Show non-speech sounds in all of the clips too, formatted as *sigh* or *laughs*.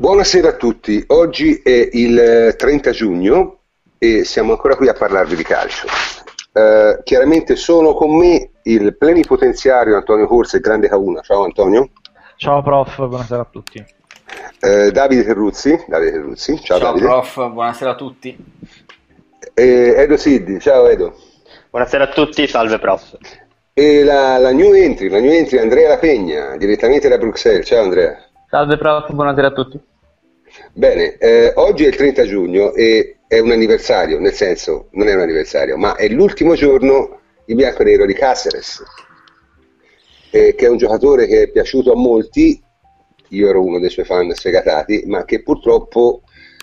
Buonasera a tutti, oggi è il 30 giugno e siamo ancora qui a parlarvi di calcio. Uh, chiaramente sono con me il plenipotenziario Antonio Corsa e Grande Cauna. Ciao Antonio. Ciao prof, buonasera a tutti. Uh, Davide Terruzzi. Davide Terruzzi. Ciao, ciao Davide. prof, buonasera a tutti. E Edo Siddi, ciao Edo. Buonasera a tutti, salve prof. E la, la new entry, la new entry Andrea La Pegna, direttamente da Bruxelles. Ciao Andrea. Salve prof, buonasera a tutti. Bene, eh, oggi è il 30 giugno e è un anniversario, nel senso, non è un anniversario, ma è l'ultimo giorno in bianco nero di Caceres, eh, che è un giocatore che è piaciuto a molti, io ero uno dei suoi fan sfegatati, ma che purtroppo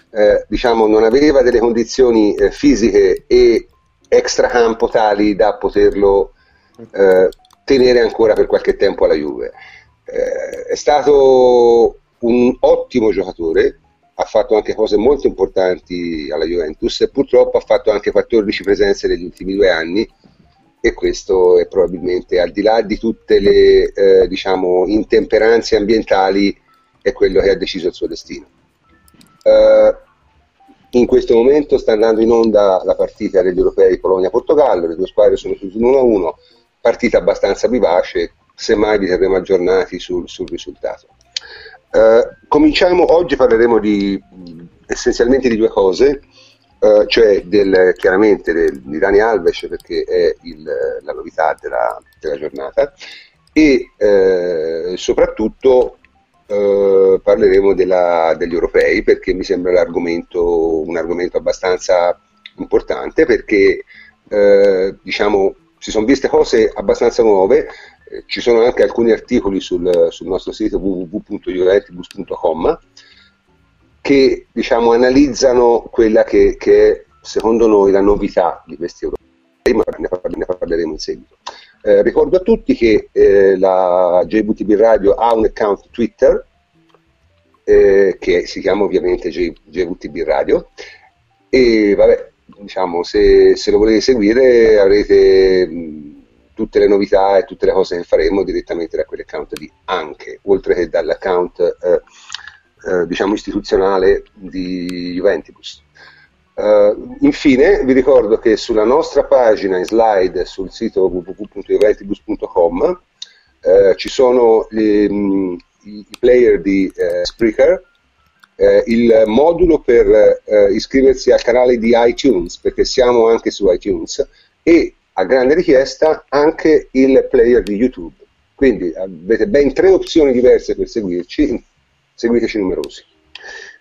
eh, diciamo, non aveva delle condizioni eh, fisiche e extracampo tali da poterlo eh, tenere ancora per qualche tempo alla Juve. Eh, è stato un ottimo giocatore, ha fatto anche cose molto importanti alla Juventus e purtroppo ha fatto anche 14 presenze negli ultimi due anni e questo è probabilmente al di là di tutte le eh, diciamo, intemperanze ambientali è quello che ha deciso il suo destino. Uh, in questo momento sta andando in onda la partita degli europei Polonia-Portogallo, le due squadre sono chiuse 1-1, partita abbastanza vivace, semmai vi terremo aggiornati sul, sul risultato. Uh, cominciamo, oggi parleremo di, essenzialmente di due cose, uh, cioè del, chiaramente del, di Dani Alves perché è il, la novità della, della giornata e uh, soprattutto parleremo della, degli europei perché mi sembra un argomento abbastanza importante perché diciamo, si sono viste cose abbastanza nuove ci sono anche alcuni articoli sul, sul nostro sito www.juventus.com che diciamo, analizzano quella che, che, è secondo noi la novità di questi europei, ma ne, parleremo, in seguito. Eh, ricordo a tutti che eh, la JVTB Radio ha un account Twitter eh, che si chiama ovviamente JVTB Radio e vabbè, diciamo, se, se, lo volete seguire avrete tutte le novità e tutte le cose che faremo direttamente da quell'account lì, anche oltre che dall'account eh, eh, diciamo istituzionale di Juventus. Uh, infine vi ricordo che sulla nostra pagina in slide sul sito www.juventus.com uh, ci sono gli, mh, i, player di uh, Spreaker, il modulo per iscriversi al canale di iTunes, perché siamo anche su iTunes, e a grande richiesta anche il player di YouTube. Quindi avete ben tre opzioni diverse per seguirci, seguiteci numerosi.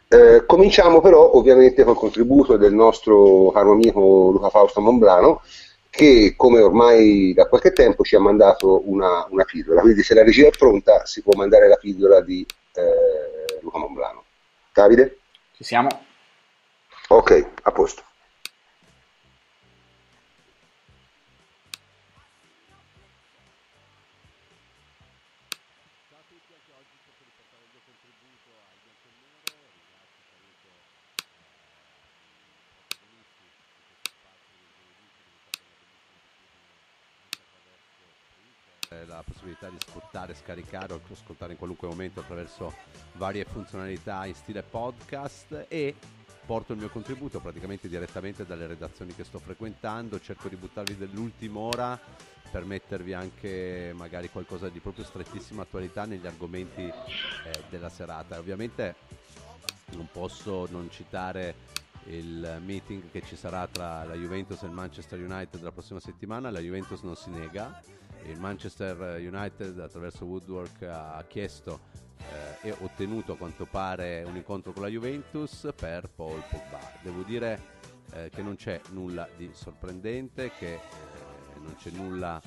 Eh, cominciamo però ovviamente col contributo del nostro caro amico Luca Fausto Monblano che come ormai da qualche tempo ci ha mandato una, una pillola, quindi se la regia è pronta si può mandare la pillola di eh, Luca Monblano. Davide? Ci siamo. Ok, a posto. Possibilità di ascoltare, scaricare o ascoltare in qualunque momento attraverso varie funzionalità in stile podcast e porto il mio contributo praticamente direttamente dalle redazioni che sto frequentando, cerco di buttarvi dell'ultima ora per mettervi anche magari qualcosa di proprio strettissima attualità negli argomenti eh, della serata. Ovviamente non posso non citare il meeting che ci sarà tra la Juventus e il Manchester United la prossima settimana, la Juventus non si nega, il Manchester United attraverso Woodwork ha chiesto eh, e ottenuto a quanto pare un incontro con la Juventus per Paul Pogba. Devo dire eh, che non c'è nulla di sorprendente, che eh, non c'è nulla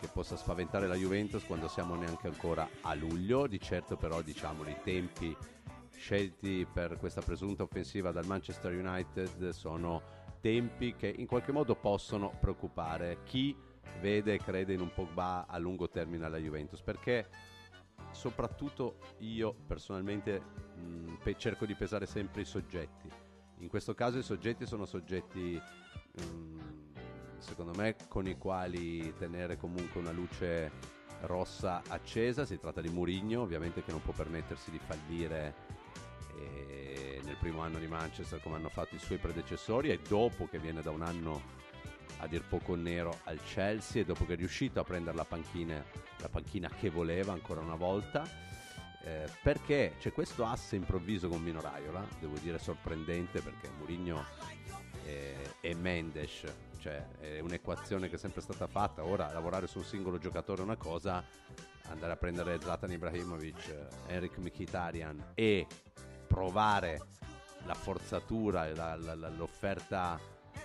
che possa spaventare la Juventus quando siamo neanche ancora a luglio, di certo però diciamo i tempi scelti per questa presunta offensiva dal Manchester United sono tempi che in qualche modo possono preoccupare chi vede e crede in un Pogba a lungo termine alla Juventus perché soprattutto io personalmente mh, pe- cerco di pesare sempre i soggetti. In questo caso i soggetti sono soggetti mh, secondo me con i quali tenere comunque una luce rossa accesa. Si tratta di Murigno ovviamente che non può permettersi di fallire nel primo anno di Manchester come hanno fatto i suoi predecessori e dopo che viene da un anno a dir poco nero al Chelsea e dopo che è riuscito a prendere la panchina, la panchina che voleva ancora una volta eh, perché c'è questo asse improvviso con Mino Raiola devo dire sorprendente perché Mourinho e, e Mendes cioè è un'equazione che è sempre stata fatta. Ora lavorare su un singolo giocatore è una cosa andare a prendere Zlatan Ibrahimovic Eric Mkhitaryan e provare la forzatura la, la, la, l'offerta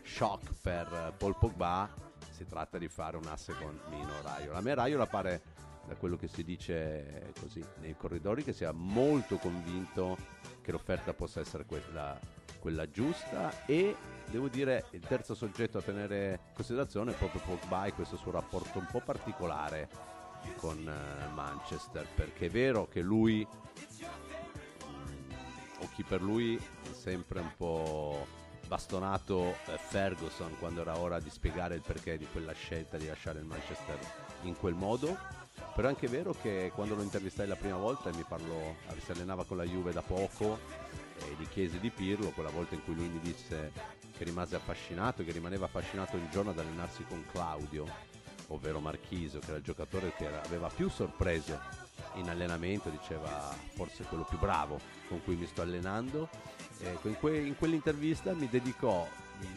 shock per Paul Pogba. Si tratta di fare un asse con Mino Raiola. A me Raiola pare da quello che si dice così nei corridori che sia molto convinto che l'offerta possa essere quella, quella giusta. E devo dire il terzo soggetto a tenere in considerazione è proprio Pogba e questo suo rapporto un po' particolare con uh, Manchester perché è vero che lui mm, o chi per lui è sempre un po' bastonato eh, Ferguson quando era ora di spiegare il perché di quella scelta di lasciare il Manchester in quel modo. Però è anche vero che quando lo intervistai la prima volta e mi parlò si allenava con la Juve da poco e gli chiesi di Pirlo quella volta in cui lui mi disse che rimase affascinato che rimaneva affascinato il giorno ad allenarsi con Claudio ovvero Marchisio che era il giocatore che aveva più sorprese in allenamento diceva forse quello più bravo con cui mi sto allenando ecco, in, que- in quell'intervista mi dedicò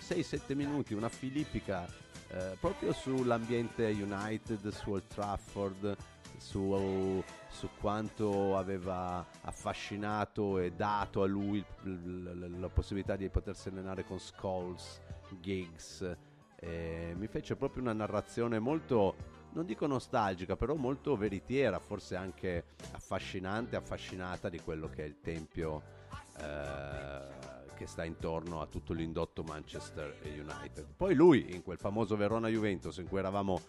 6-7 minuti una filippica eh, proprio sull'ambiente United, su Old Trafford, su, su, quanto aveva affascinato e dato a lui la possibilità di potersi allenare con Scholes, Giggs. Eh, mi fece proprio una narrazione molto, non dico nostalgica, però molto veritiera, forse anche affascinante, affascinata di quello che è il tempio. Eh, che sta intorno a tutto l'indotto Manchester United. Poi lui, in quel famoso Verona-Juventus in cui eravamo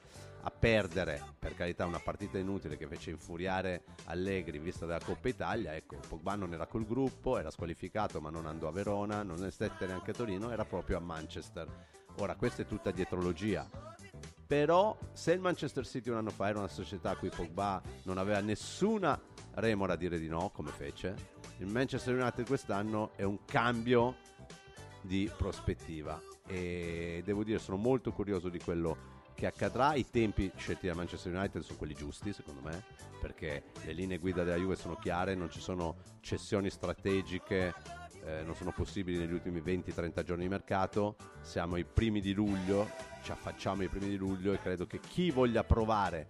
a perdere, per carità una partita inutile che fece infuriare Allegri in vista della Coppa Italia, ecco, Pogba non era col gruppo, era squalificato ma non andò a Verona, non stette neanche a Torino, era proprio a Manchester. Ora, questa è tutta dietrologia, però se il Manchester City un anno fa era una società a cui Pogba non aveva nessuna remora a dire di no, come fece, il Manchester United quest'anno è un cambio di prospettiva e devo dire sono molto curioso di quello che accadrà. I tempi scelti da Manchester United sono quelli giusti, secondo me, perché le linee guida della Juve sono chiare, non ci sono cessioni strategiche, eh, non sono possibili negli ultimi 20-30 giorni di mercato. Siamo ai primi di luglio, ci affacciamo ai primi di luglio e credo che chi voglia provare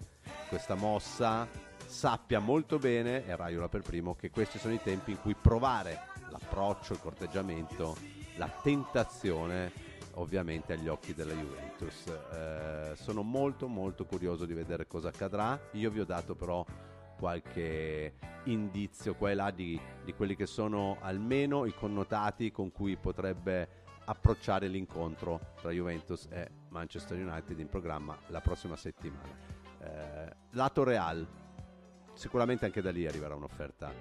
questa mossa sappia molto bene, e Raiola per primo, che questi sono i tempi in cui provare l'approccio, il corteggiamento, la tentazione ovviamente agli occhi della Juventus. Eh, sono molto molto curioso di vedere cosa accadrà. Io vi ho dato però qualche indizio qua e là di, di quelli che sono almeno i connotati con cui potrebbe approcciare l'incontro tra Juventus e Manchester United in programma la prossima settimana. Eh, lato Real, sicuramente anche da lì arriverà un'offerta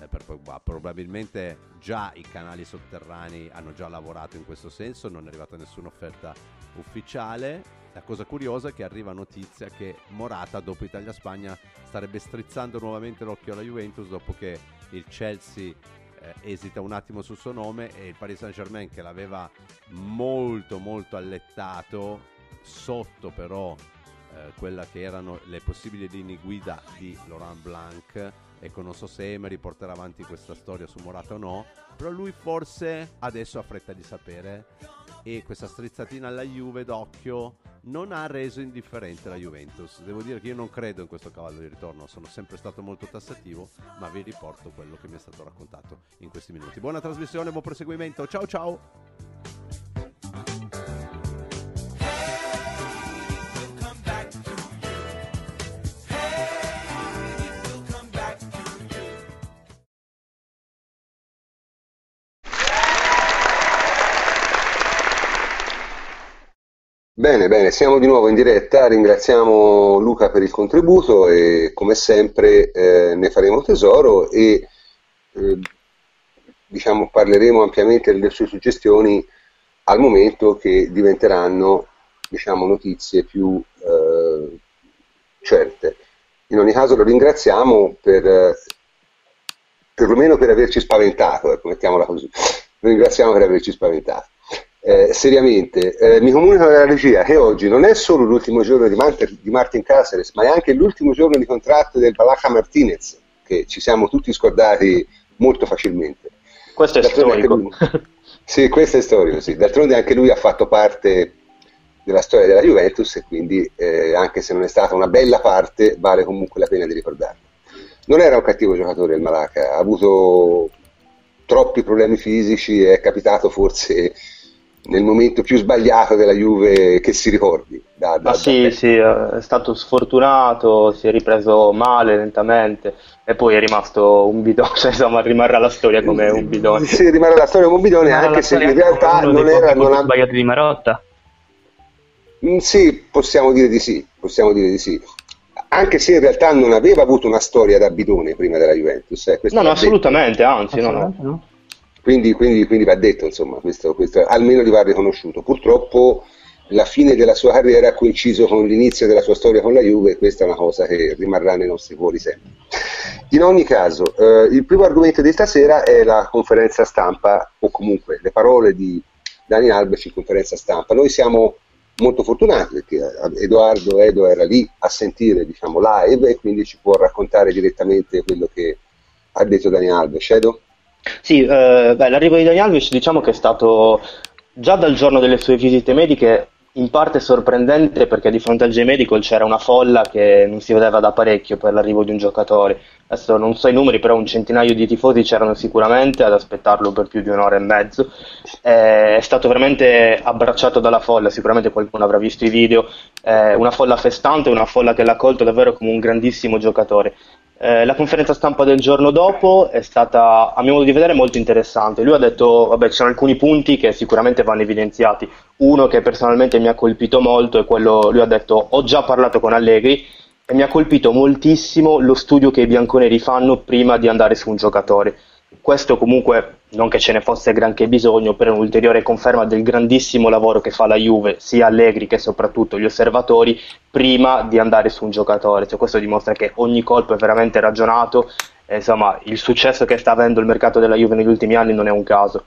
eh, per Pogba. Probabilmente già i canali sotterranei hanno già lavorato in questo senso, non è arrivata nessuna offerta ufficiale. La cosa curiosa è che arriva notizia che Morata dopo Italia-Spagna starebbe strizzando nuovamente l'occhio alla Juventus dopo che il Chelsea eh, esita un attimo sul suo nome e il Paris Saint-Germain che l'aveva molto molto allettato sotto però eh, quella che erano le possibili linee guida di Laurent Blanc. Ecco non so se Emery porterà avanti questa storia su Morata o no però lui forse adesso ha fretta di sapere. E questa strizzatina alla Juve d'occhio non ha reso indifferente la Juventus. Devo dire che io non credo in questo cavallo di ritorno. Sono sempre stato molto tassativo ma vi riporto quello che mi è stato raccontato in questi minuti. Buona trasmissione buon proseguimento. Ciao ciao Bene, bene, siamo di nuovo in diretta, ringraziamo Luca per il contributo e come sempre eh, ne faremo tesoro e eh, diciamo, parleremo ampiamente delle sue suggestioni al momento che diventeranno diciamo, notizie più eh, certe. In ogni caso lo ringraziamo per perlomeno per averci spaventato, ecco, mettiamola così. Lo ringraziamo per averci spaventato. Eh, seriamente, eh, mi comunicano dalla regia che oggi non è solo l'ultimo giorno di, Manter, di, Martin Caceres, ma è anche l'ultimo giorno di contratto del Balaca Martinez, che ci siamo tutti scordati molto facilmente. Questo è storico. Lui, sì, questo è storico, sì. D'altronde anche lui ha fatto parte della storia della Juventus e quindi, eh, anche se non è stata una bella parte, vale comunque la pena di ricordarlo. Non era un cattivo giocatore il Malaca, ha avuto troppi problemi fisici, è capitato forse nel momento più sbagliato della Juve che si ricordi. Da, da, ah, sì, sì, è stato sfortunato, si è ripreso male lentamente e poi è rimasto un bidone, cioè, *laughs* insomma rimarrà la storia come un bidone. Sì, rimarrà la storia come un bidone, anche se in realtà non era... Non ha sbagliato di Marotta. Mm, sì, possiamo dire di sì, possiamo dire di sì. Anche se in realtà non aveva avuto una storia da bidone prima della Juventus. Eh, no, no, assolutamente, anzi, assolutamente no. no. Quindi, quindi, quindi, va detto, insomma, questo, questo, almeno gli va riconosciuto. Purtroppo la fine della sua carriera ha coinciso con l'inizio della sua storia con la Juve e questa è una cosa che rimarrà nei nostri cuori sempre. In ogni caso, eh, il primo argomento di stasera è la conferenza stampa, o comunque le parole di Dani Alves in conferenza stampa. Noi siamo molto fortunati perché Edoardo Edo era lì a sentire diciamo, live e quindi ci può raccontare direttamente quello che ha detto Dani Alves. Edo? Sì, eh, beh, l'arrivo di Dani Alves diciamo che è stato già dal giorno delle sue visite mediche in parte sorprendente perché di fronte al J-Medical c'era una folla che non si vedeva da parecchio per l'arrivo di un giocatore. Adesso non so i numeri, però un centinaio di tifosi c'erano sicuramente ad aspettarlo per più di un'ora e mezzo. Eh, è stato veramente abbracciato dalla folla, sicuramente qualcuno avrà visto i video. Eh, una folla festante, una folla che l'ha accolto davvero come un grandissimo giocatore. Eh, la conferenza stampa del giorno dopo è stata, a mio modo di vedere, molto interessante. Lui ha detto, vabbè, ci sono alcuni punti che sicuramente vanno evidenziati. Uno che personalmente mi ha colpito molto è quello, lui ha detto, ho già parlato con Allegri e mi ha colpito moltissimo lo studio che i bianconeri fanno prima di andare su un giocatore. Questo comunque non che ce ne fosse granché bisogno, però è un'ulteriore conferma del grandissimo lavoro che fa la Juve, sia Allegri che soprattutto gli osservatori, prima di andare su un giocatore. Cioè, questo dimostra che ogni colpo è veramente ragionato, e, insomma il successo che sta avendo il mercato della Juve negli ultimi anni non è un caso.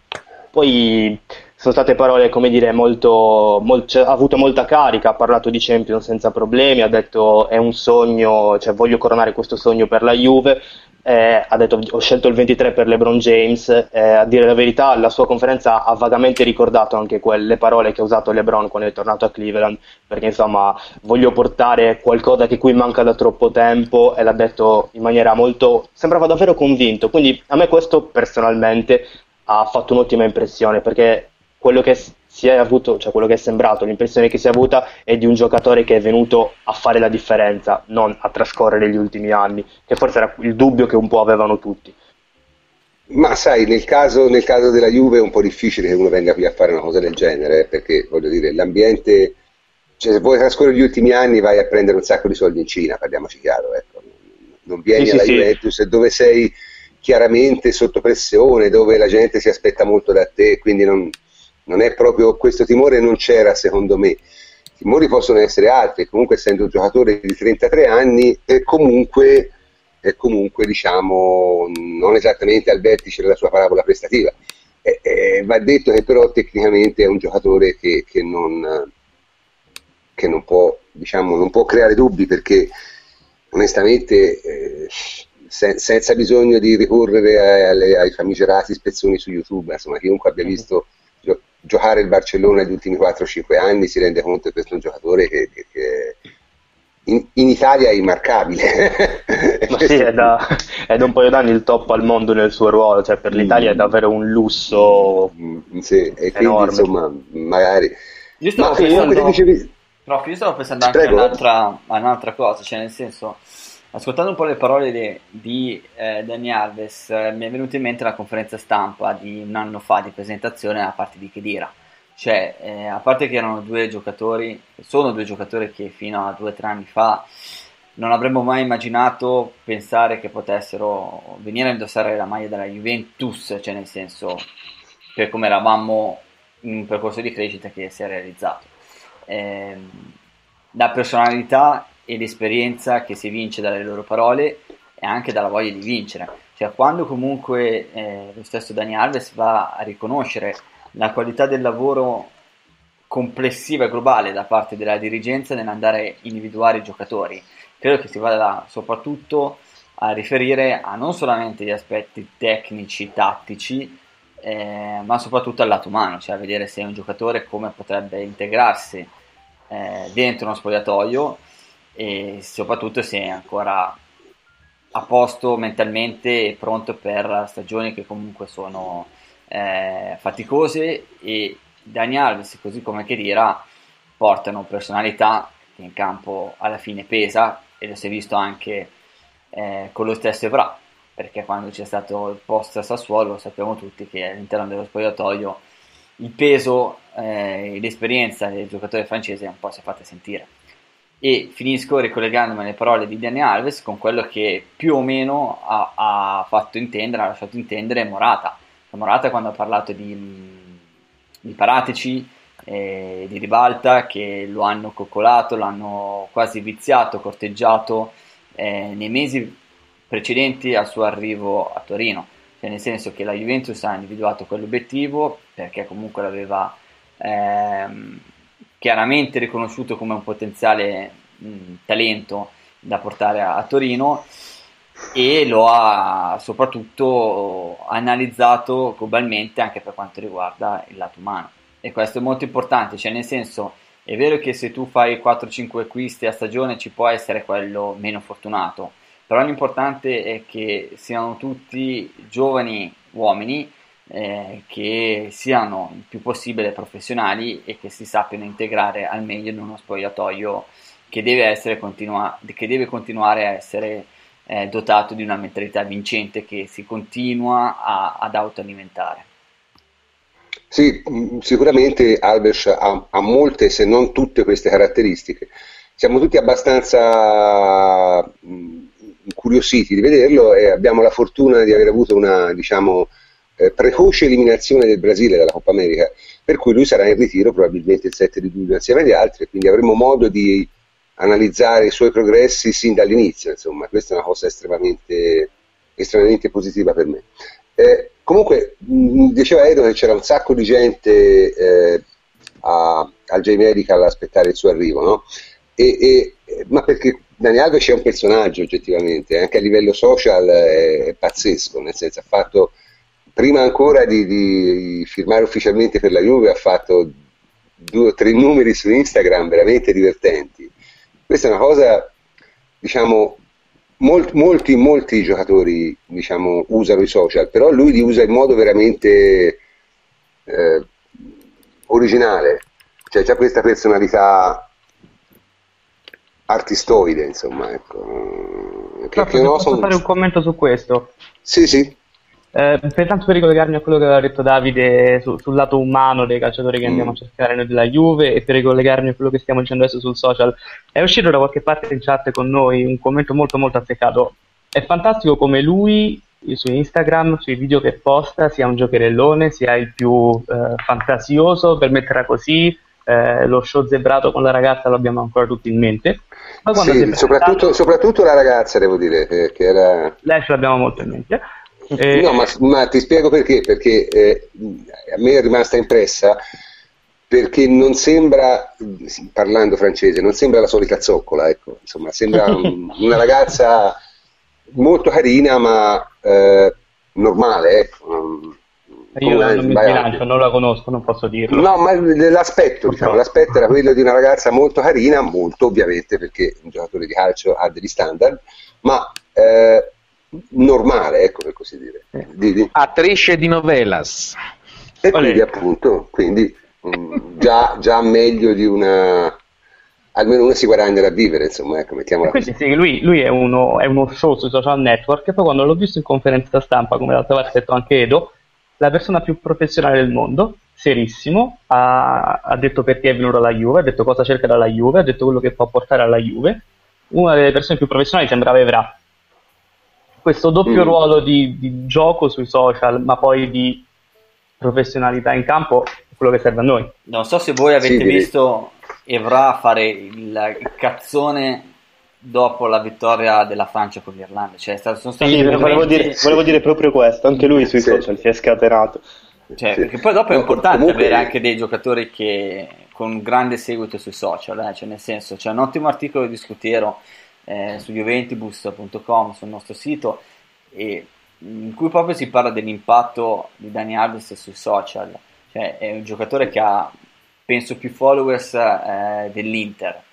Poi sono state parole, come dire, molto, molto cioè, ha avuto molta carica, ha parlato di Champions senza problemi, ha detto è un sogno, cioè voglio coronare questo sogno per la Juve, eh, ha detto ho scelto il 23 per LeBron James, eh, a dire la verità la sua conferenza ha vagamente ricordato anche quelle parole che ha usato LeBron quando è tornato a Cleveland, perché insomma voglio portare qualcosa che qui manca da troppo tempo e l'ha detto in maniera molto, sembrava davvero convinto, quindi a me questo personalmente ha fatto un'ottima impressione perché quello che si è avuto, cioè quello che è sembrato, l'impressione che si è avuta è di un giocatore che è venuto a fare la differenza, non a trascorrere gli ultimi anni, che forse era il dubbio che un po' avevano tutti. Ma sai, nel caso, nel caso della Juve è un po' difficile che uno venga qui a fare una cosa del genere, perché voglio dire, l'ambiente, cioè se vuoi trascorrere gli ultimi anni vai a prendere un sacco di soldi in Cina, parliamoci chiaro, ecco. non vieni sì, alla sì, Juventus sì. dove sei chiaramente sotto pressione, dove la gente si aspetta molto da te, quindi non, non è proprio questo timore non c'era secondo me. I timori possono essere altri, comunque essendo un giocatore di 33 anni è comunque, è comunque diciamo, non esattamente al vertice della sua parabola prestativa. E, e va detto che però tecnicamente è un giocatore che, che, non, che non, può, diciamo, non, può, creare dubbi perché onestamente eh, se, senza bisogno di ricorrere ai, ai famigerati spezzoni su YouTube, insomma chiunque abbia visto giocare il Barcellona negli ultimi 4-5 anni si rende conto che questo è un giocatore che, che, che in, in, Italia è immarcabile. Ma sì, è da, è da, un paio d'anni il top al mondo nel suo ruolo, cioè per l'Italia è mm. davvero un lusso. Mm, sì, e quindi enorme. insomma, magari. Io stavo, Ma, pensando, dicevi... no, io stavo pensando anche a un'altra, a un'altra cosa, cioè nel senso Ascoltando un po' le parole di, di eh, Dani Alves, eh, mi è venuta in mente la conferenza stampa di un anno fa di presentazione da parte di Kedira. Cioè, eh, a parte che erano due giocatori, sono due giocatori che fino a due o tre anni fa non avremmo mai immaginato pensare che potessero venire a indossare la maglia della Juventus, cioè nel senso per come eravamo in un percorso di crescita che si è realizzato. Eh, la personalità e l'esperienza che si vince dalle loro parole e anche dalla voglia di vincere. Cioè, quando comunque eh, lo stesso Dani Alves va a riconoscere la qualità del lavoro complessiva e globale da parte della dirigenza nell'andare a individuare i giocatori, credo che si vada soprattutto a riferire a non solamente gli aspetti tecnici, tattici, eh, ma soprattutto al lato umano, cioè a vedere se un giocatore come potrebbe integrarsi eh, dentro uno spogliatoio e soprattutto se è ancora a posto mentalmente e pronto per stagioni che comunque sono eh, faticose. E Dani Alves, così come Chedira, portano personalità che in campo alla fine pesa e lo si è visto anche eh, con lo stesso Evra, perché quando c'è stato il post a Sassuolo sappiamo tutti che all'interno dello spogliatoio il peso eh, l'esperienza del giocatore francese un po' si è fatta sentire e finisco ricollegandomi alle parole di Dani Alves con quello che più o meno ha, ha fatto intendere, ha lasciato intendere Morata. Morata quando ha parlato di, di Paratici, eh, di Ribalta, che lo hanno coccolato, l'hanno quasi viziato, corteggiato eh, nei mesi precedenti al suo arrivo a Torino. Cioè nel senso che la Juventus ha individuato quell'obiettivo perché comunque l'aveva... Ehm, chiaramente riconosciuto come un potenziale mh, talento da portare a, a, Torino e lo ha soprattutto analizzato globalmente anche per quanto riguarda il lato umano. E questo è molto importante, cioè nel senso è vero che se tu fai 4-5 acquisti a stagione ci può essere quello meno fortunato, però l'importante è che siano tutti giovani uomini eh, che siano il più possibile professionali e che si sappiano integrare al meglio in uno spogliatoio che deve, continua- che deve continuare a essere eh, dotato di una mentalità vincente che si continua a- ad autoalimentare. Sì, mm, sicuramente Albers ha, ha, molte, se non tutte queste caratteristiche. Siamo tutti abbastanza mm, incuriositi di vederlo e abbiamo la fortuna di aver avuto una, diciamo, eh, precoce eliminazione del Brasile dalla Coppa America, per cui lui sarà in ritiro probabilmente il 7 di luglio insieme agli altri, quindi avremo modo di analizzare i suoi progressi sin dall'inizio, insomma, questa è una cosa estremamente, estremamente positiva per me. Eh, comunque, mh, diceva Edo che c'era un sacco di gente eh, a, al J-Medical a aspettare il suo arrivo, no? E, e, ma perché Daniel Alves è un personaggio oggettivamente, anche a livello social è, è pazzesco, nel senso ha fatto prima ancora di, di, firmare ufficialmente per la Juve ha fatto due o tre numeri su Instagram veramente divertenti. Questa è una cosa, diciamo, molti, molti, molti giocatori diciamo, usano i social, però lui li usa in modo veramente eh, originale, cioè c'è questa personalità artistoide, insomma. Ecco. Che, che posso sono... fare un commento su questo? Sì, sì. Eh, pertanto per ricollegarmi a quello che aveva detto Davide su, sul lato umano dei calciatori che mm. andiamo a cercare noi della Juve e per ricollegarmi a quello che stiamo dicendo adesso sul social, è uscito da qualche parte in chat con noi un commento molto molto azzeccato. È fantastico come lui su Instagram, sui video che posta, sia un giocherellone, sia il più eh, fantasioso, per metterla così, eh, lo show zebrato con la ragazza lo abbiamo ancora tutti in mente. Sì, soprattutto, soprattutto, la ragazza, devo dire, che era... Lei ce l'abbiamo molto in mente. Eh, no, ma, ma, ti spiego perché, perché eh, a me è rimasta impressa perché non sembra, parlando francese, non sembra la solita zoccola, ecco, insomma, sembra *laughs* un, una ragazza molto carina ma eh, normale, ecco. Io non, non mi sbilancio, non la conosco, non posso dirlo. No, ma l'aspetto, diciamo, l'aspetto era quello di una ragazza molto carina, molto ovviamente perché un giocatore di calcio ha degli standard, ma eh, normale, ecco per così dire. Eh. Di, di... Attrice di novelas. E Olè. quindi appunto, quindi, mh, mm, già, già meglio di una almeno uno si guadagna da vivere, insomma, ecco, mettiamola Quindi sì, lui, lui è, uno, è, uno, show sui social network e poi quando l'ho visto in conferenza stampa, come l'altra volta ha detto anche Edo, la persona più professionale del mondo, serissimo, ha, ha, detto perché è venuto alla Juve, ha detto cosa cerca dalla Juve, ha detto quello che può portare alla Juve. Una delle persone più professionali sembrava Evra, questo doppio mm. ruolo di, di, gioco sui social, ma poi di professionalità in campo, è quello che serve a noi. Non so se voi avete sì, visto Evra fare il, cazzone dopo la vittoria della Francia con l'Irlanda. Cioè, sono stati sì, momenti... volevo, dire, volevo, dire, proprio questo, anche lui sui sì. social si è scatenato. Cioè, sì. Perché poi dopo è importante Comunque... avere anche dei giocatori che con un grande seguito sui social, eh? cioè, nel senso c'è un ottimo articolo di Scutiero eh, su juventibus.com sul nostro sito in cui proprio si parla dell'impatto di Dani Alves sui social, cioè è un giocatore che ha penso più followers eh, dell'Inter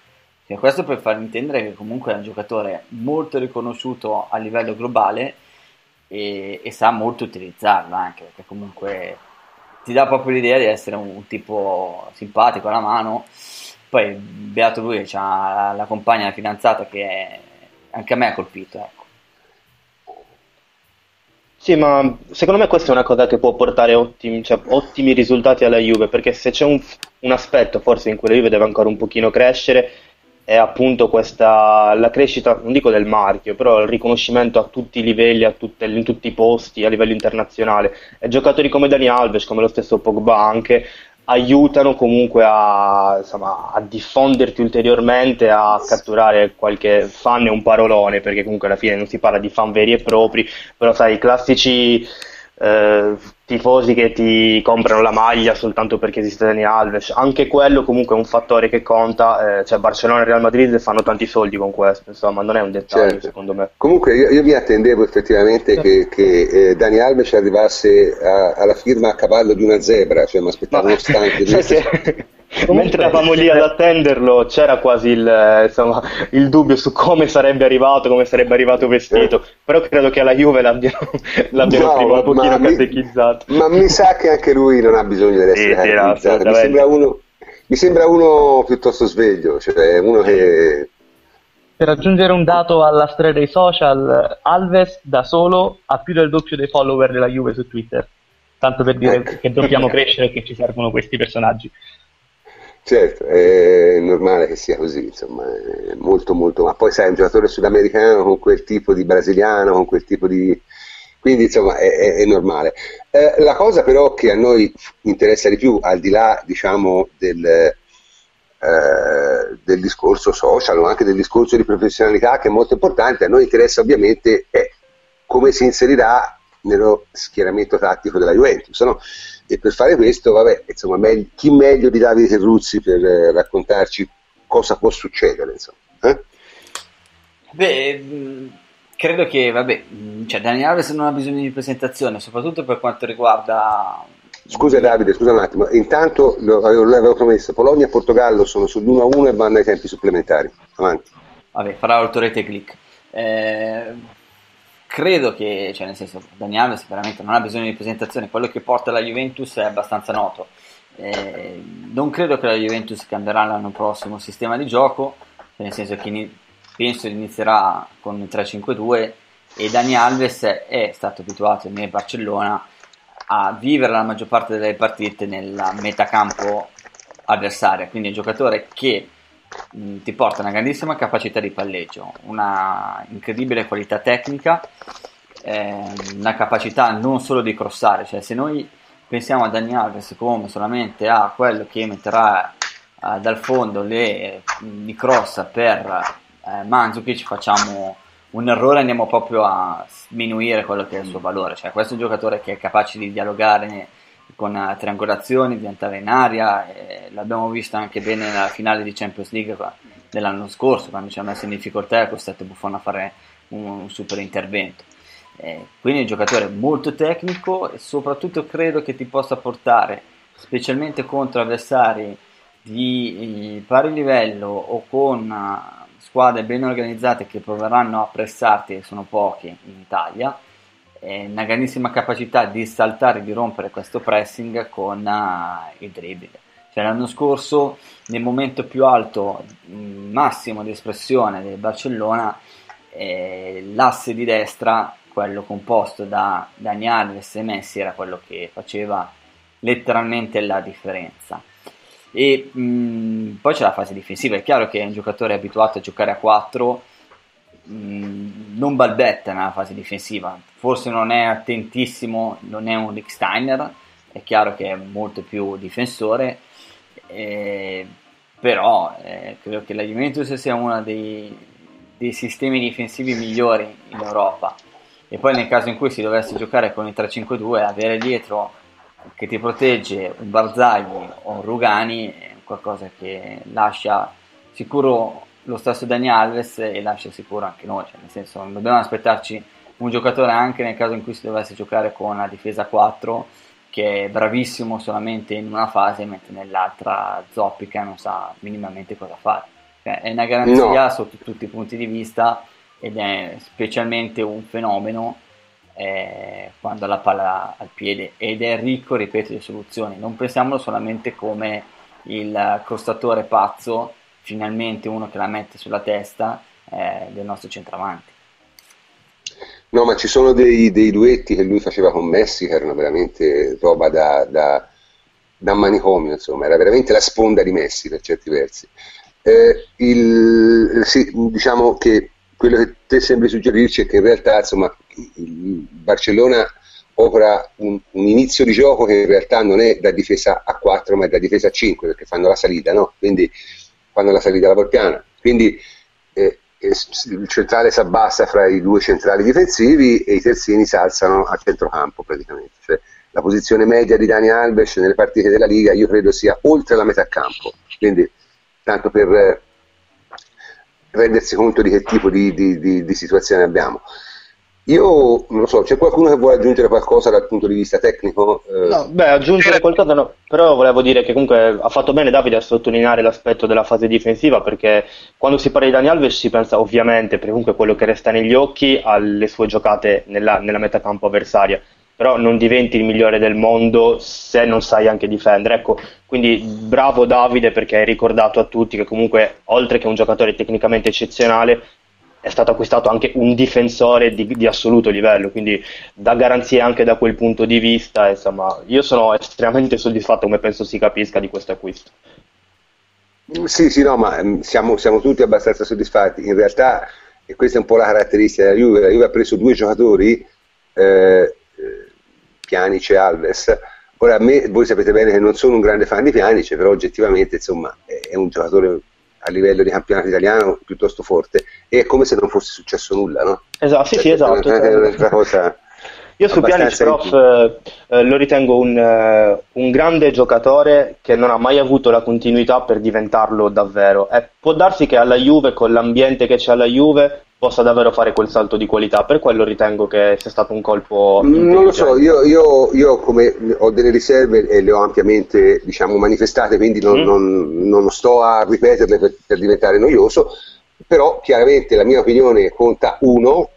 cioè, questo per far intendere che comunque è un giocatore molto riconosciuto a livello globale e, e sa molto utilizzarlo anche, perché comunque ti dà proprio l'idea di essere un, un tipo simpatico alla mano. Poi, beato lui, ha la, compagna, la fidanzata che anche a me ha colpito. Ecco. Sì, ma secondo me questa è una cosa che può portare ottimi, cioè, ottimi risultati alla Juve, perché se c'è un, un, aspetto forse in cui la Juve deve ancora un pochino crescere è appunto questa, la crescita, non dico del marchio, però il riconoscimento a tutti i livelli, tutte, in tutti i posti, a livello internazionale. E giocatori come Dani Alves, come lo stesso Pogba anche, aiutano comunque a, insomma, a diffonderti ulteriormente, a catturare qualche fan e un parolone, perché comunque alla fine non si parla di fan veri e propri, però sai, i classici eh, tifosi che ti comprano la maglia soltanto perché esiste Dani Alves, anche quello comunque è un fattore che conta, eh, cioè Barcellona e Real Madrid fanno tanti soldi con questo, insomma non è un dettaglio certo. secondo me. Comunque io, io mi attendevo effettivamente certo. che, che eh, Dani Alves arrivasse a, alla firma a cavallo di una zebra, cioè mi aspettavo uno stante. *laughs* Cioè, *laughs* Mentre eravamo lì ad attenderlo c'era quasi il, insomma, il, dubbio su come sarebbe arrivato, come sarebbe arrivato vestito, però credo che alla Juve l'abbiano, *laughs* l'abbiano no, prima un pochino catechizzato. Ma mi sa che anche lui non ha bisogno di essere sì, catechizzato, mi sembra, uno, mi sembra uno piuttosto sveglio, cioè uno che... Per aggiungere un dato alla storia dei social, Alves da solo ha più del doppio dei follower della Juve su Twitter, tanto per dire ecco. che dobbiamo crescere e che ci servono questi personaggi. Certo, è normale che sia così, insomma, è molto molto, ma poi sai, un giocatore sudamericano con quel tipo di brasiliano, con quel tipo di... quindi insomma è, è, è normale. Eh, la cosa però che a noi interessa di più, al di là diciamo del, eh, del discorso social o anche del discorso di professionalità che è molto importante, a noi interessa ovviamente è come si inserirà nello schieramento tattico della Juventus. No? E per fare questo, vabbè, insomma, meglio, chi meglio di Davide Terruzzi per eh, raccontarci cosa può succedere? Insomma, eh? Beh, credo che, vabbè, mm, cioè Dani Alves non ha bisogno di presentazione, soprattutto per quanto riguarda Scusa Davide, scusa un attimo, intanto l'avevo promesso, Polonia e Portogallo sono sull'1-1 e vanno ai tempi supplementari. Avanti. Vabbè, farà l'autorete click. Eh, credo che, cioè nel senso, Dani Alves veramente non ha bisogno di presentazione, quello che porta la Juventus è abbastanza noto. Eh, non credo che la Juventus cambierà l'anno prossimo il sistema di gioco, nel senso che penso inizierà con il 3-5-2 e Dani Alves è stato abituato nel Barcellona a vivere la maggior parte delle partite nella metacampo avversaria, quindi è un giocatore che Mm, ti porta una grandissima capacità di palleggio, una incredibile qualità tecnica, eh, una capacità non solo di crossare, cioè se noi pensiamo a Dani Alves come solamente a quello che metterà eh, dal fondo le, i cross per eh, Mandzukic facciamo un errore andiamo proprio a sminuire quello che è il suo valore, cioè questo è un giocatore che è capace di dialogare con eh, triangolazioni, di entrare in aria, l'abbiamo visto anche bene nella finale di Champions League dell'anno scorso, quando ci ha messo in difficoltà e ha costretto Buffon a fare un, un super intervento. Eh, quindi è un giocatore molto tecnico e soprattutto credo che ti possa portare, specialmente contro avversari di pari livello o con uh, squadre ben organizzate che proveranno a pressarti, e sono pochi in Italia, una grandissima capacità di saltare, di rompere questo pressing con uh, il dribbling. Cioè, l'anno scorso, nel momento più alto, massimo di espressione del Barcellona, eh, l'asse di destra, quello composto da Dani Alves e Messi, era quello che faceva letteralmente la differenza. E mh, poi c'è la fase difensiva, è chiaro che è un giocatore abituato a giocare a 4 Mm, non balbetta nella fase difensiva, forse non è attentissimo, non è un Rick Steiner, è chiaro che è molto più difensore, eh, però eh, credo che la Juventus sia uno dei, dei sistemi difensivi migliori in Europa. E poi nel caso in cui si dovesse giocare con il 3-5-2, avere dietro che ti protegge un Barzagli o un Rugani è qualcosa che lascia sicuro lo stesso Dani Alves e lascia sicuro anche noi, cioè nel senso non dobbiamo aspettarci un giocatore anche nel caso in cui si dovesse giocare con una difesa 4 che è bravissimo solamente in una fase mentre nell'altra zoppica non sa minimamente cosa fare. Cioè, è una garanzia no. sotto tutti i punti di vista ed è specialmente un fenomeno eh, quando ha la palla al piede ed è ricco, ripeto, di soluzioni. Non pensiamolo solamente come il costatore pazzo, finalmente uno che la mette sulla testa eh, del nostro centravanti. No, ma ci sono dei, dei, duetti che lui faceva con Messi che erano veramente roba da, da, da manicomio, insomma, era veramente la sponda di Messi per certi versi. Eh, il, sì, diciamo che quello che te sembri suggerirci è che in realtà insomma, Barcellona opera un, un, inizio di gioco che in realtà non è da difesa a 4 ma è da difesa a 5 perché fanno la salita, no? quindi fanno la salita alla porpiana. Quindi eh, il centrale si abbassa fra i due centrali difensivi e i terzini si alzano a centrocampo praticamente. Cioè, la posizione media di Dani Alves nelle partite della Liga io credo sia oltre la metà campo. Quindi, tanto per eh, rendersi conto di che tipo di, di, di, di situazione abbiamo. Io non lo so, c'è qualcuno che vuole aggiungere qualcosa dal punto di vista tecnico? Eh... No, beh, aggiungere qualcosa no, però volevo dire che comunque ha fatto bene Davide a sottolineare l'aspetto della fase difensiva perché quando si parla di Dani Alves si pensa ovviamente, per comunque quello che resta negli occhi, alle sue giocate nella, nella metacampo avversaria però non diventi il migliore del mondo se non sai anche difendere. Ecco, quindi bravo Davide perché hai ricordato a tutti che comunque oltre che un giocatore tecnicamente eccezionale è stato acquistato anche un difensore di, di, assoluto livello, quindi dà garanzie anche da quel punto di vista. Insomma, io sono estremamente soddisfatto, come penso si capisca, di questo acquisto. Sì, sì, no, ma mm, siamo, siamo tutti abbastanza soddisfatti. In realtà, e questa è un po' la caratteristica della Juve, la Juve ha preso due giocatori, eh, Pjanic e Alves. Ora, a me, voi sapete bene che non sono un grande fan di Pjanic, però oggettivamente, insomma, è un giocatore a livello di campionato italiano piuttosto forte e è come se non fosse successo nulla, no? Esatto, sì, sì, esatto. È un'altra cosa. *laughs* Io su Pjanic, prof, eh, eh, lo ritengo un, eh, un, grande giocatore che non ha mai avuto la continuità per diventarlo davvero. Eh, può darsi che alla Juve, con l'ambiente che c'è alla Juve, possa davvero fare quel salto di qualità. Per quello ritengo che sia stato un colpo. Non lo so, io, io, io come ho delle riserve e le ho ampiamente diciamo, manifestate, quindi non, mm. non, non sto a ripeterle per, per diventare noioso. Però chiaramente la mia opinione conta uno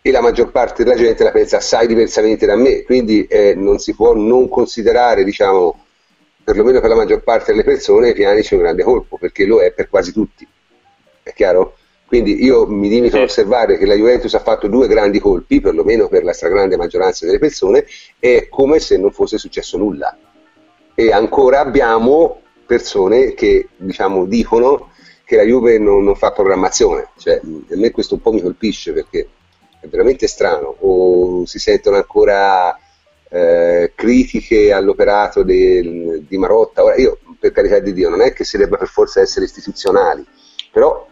e la maggior parte della gente la pensa assai diversamente da me, quindi eh, non si può non considerare, diciamo, perlomeno per la maggior parte delle persone, Pianic un grande colpo, perché lo è per quasi tutti. È chiaro? Quindi io mi limito ad osservare che la Juventus ha fatto due grandi colpi, perlomeno per la stragrande maggioranza delle persone, è come se non fosse successo nulla. E ancora abbiamo persone che diciamo, dicono che la Juve non, non fa programmazione. Cioè, a me questo un po' mi colpisce perché è veramente strano, o si sentono ancora eh, critiche all'operato del, di Marotta. Ora, io, per carità di Dio, non è che si debba per forza essere istituzionali, però,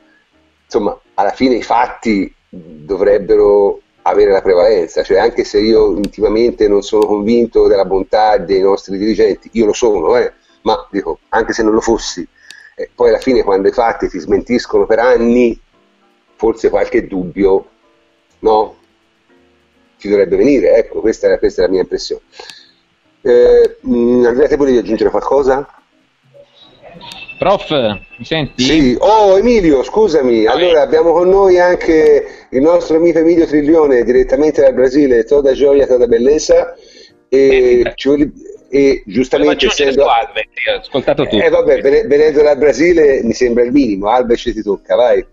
insomma, alla fine i fatti dovrebbero avere la prevalenza, cioè anche se io intimamente non sono convinto della bontà dei nostri dirigenti, io lo sono, eh, ma dico, anche se non lo fossi, eh, poi alla fine quando i fatti ti smentiscono per anni, forse qualche dubbio no? Ci dovrebbe venire, ecco, questa questa è la mia impressione. Eh, mm, Andrea, te volevi aggiungere qualcosa? Prof, mi senti? Sì. Oh, Emilio, scusami. Allora, abbiamo con noi anche il nostro amico Emilio Triglione, direttamente dal Brasile, toda gioia, toda bellezza. E, eh, ci, e giustamente essendo... Alves, ho ascoltato tutto. Eh, vabbè, venendo dal Brasile mi sembra il minimo. Alves ti tocca, vai.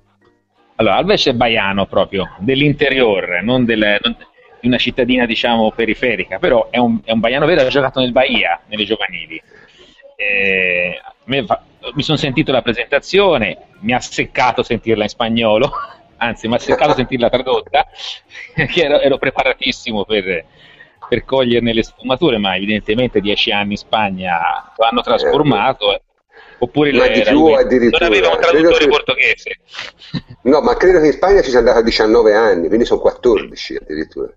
Allora, Alves è baiano proprio, dell'interior, non, del, non di una cittadina diciamo periferica, però è un, è un baiano vero, ha giocato nel Bahia, nelle giovanili. Eh, fa, mi sono sentito la presentazione, mi ha seccato sentirla in spagnolo, *laughs* anzi mi ha seccato sentirla tradotta, *laughs* perché ero, ero preparatissimo per, per, coglierne le sfumature, ma evidentemente dieci anni in Spagna lo hanno trasformato Oppure ma di più addirittura. Non aveva un traduttore che... portoghese. No, ma credo che in Spagna ci sia andato a 19 anni, quindi sono 14 addirittura.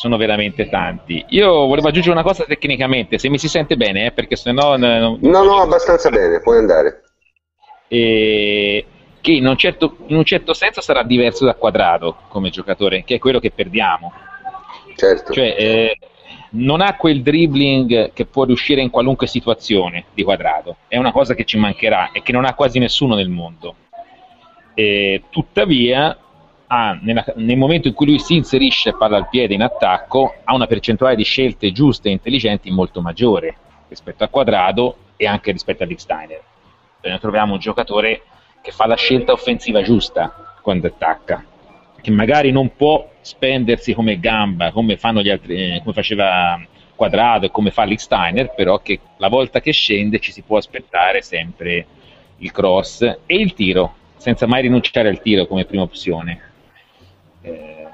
Sono veramente tanti. Io volevo aggiungere una cosa tecnicamente, se mi si sente bene, eh, perché se no... No, no, abbastanza bene, puoi andare. E che in un, certo, in un certo senso sarà diverso da quadrato come giocatore, che è quello che perdiamo. Certo. Cioè, eh, non ha quel dribbling che può riuscire in qualunque situazione di quadrato, è una cosa che ci mancherà e che non ha quasi nessuno nel mondo. E, tuttavia, ha, nella, nel momento in cui lui si inserisce palla al piede in attacco, ha una percentuale di scelte giuste e intelligenti molto maggiore rispetto al quadrato e anche rispetto a Licksteiner. Noi troviamo un giocatore che fa la scelta offensiva giusta quando attacca, che magari non può spendersi come gamba, come, altri, eh, come faceva Quadrado e come fa Licksteiner, però che la volta che scende ci si può aspettare sempre il cross e il tiro, senza mai rinunciare al tiro come prima opzione. Eh,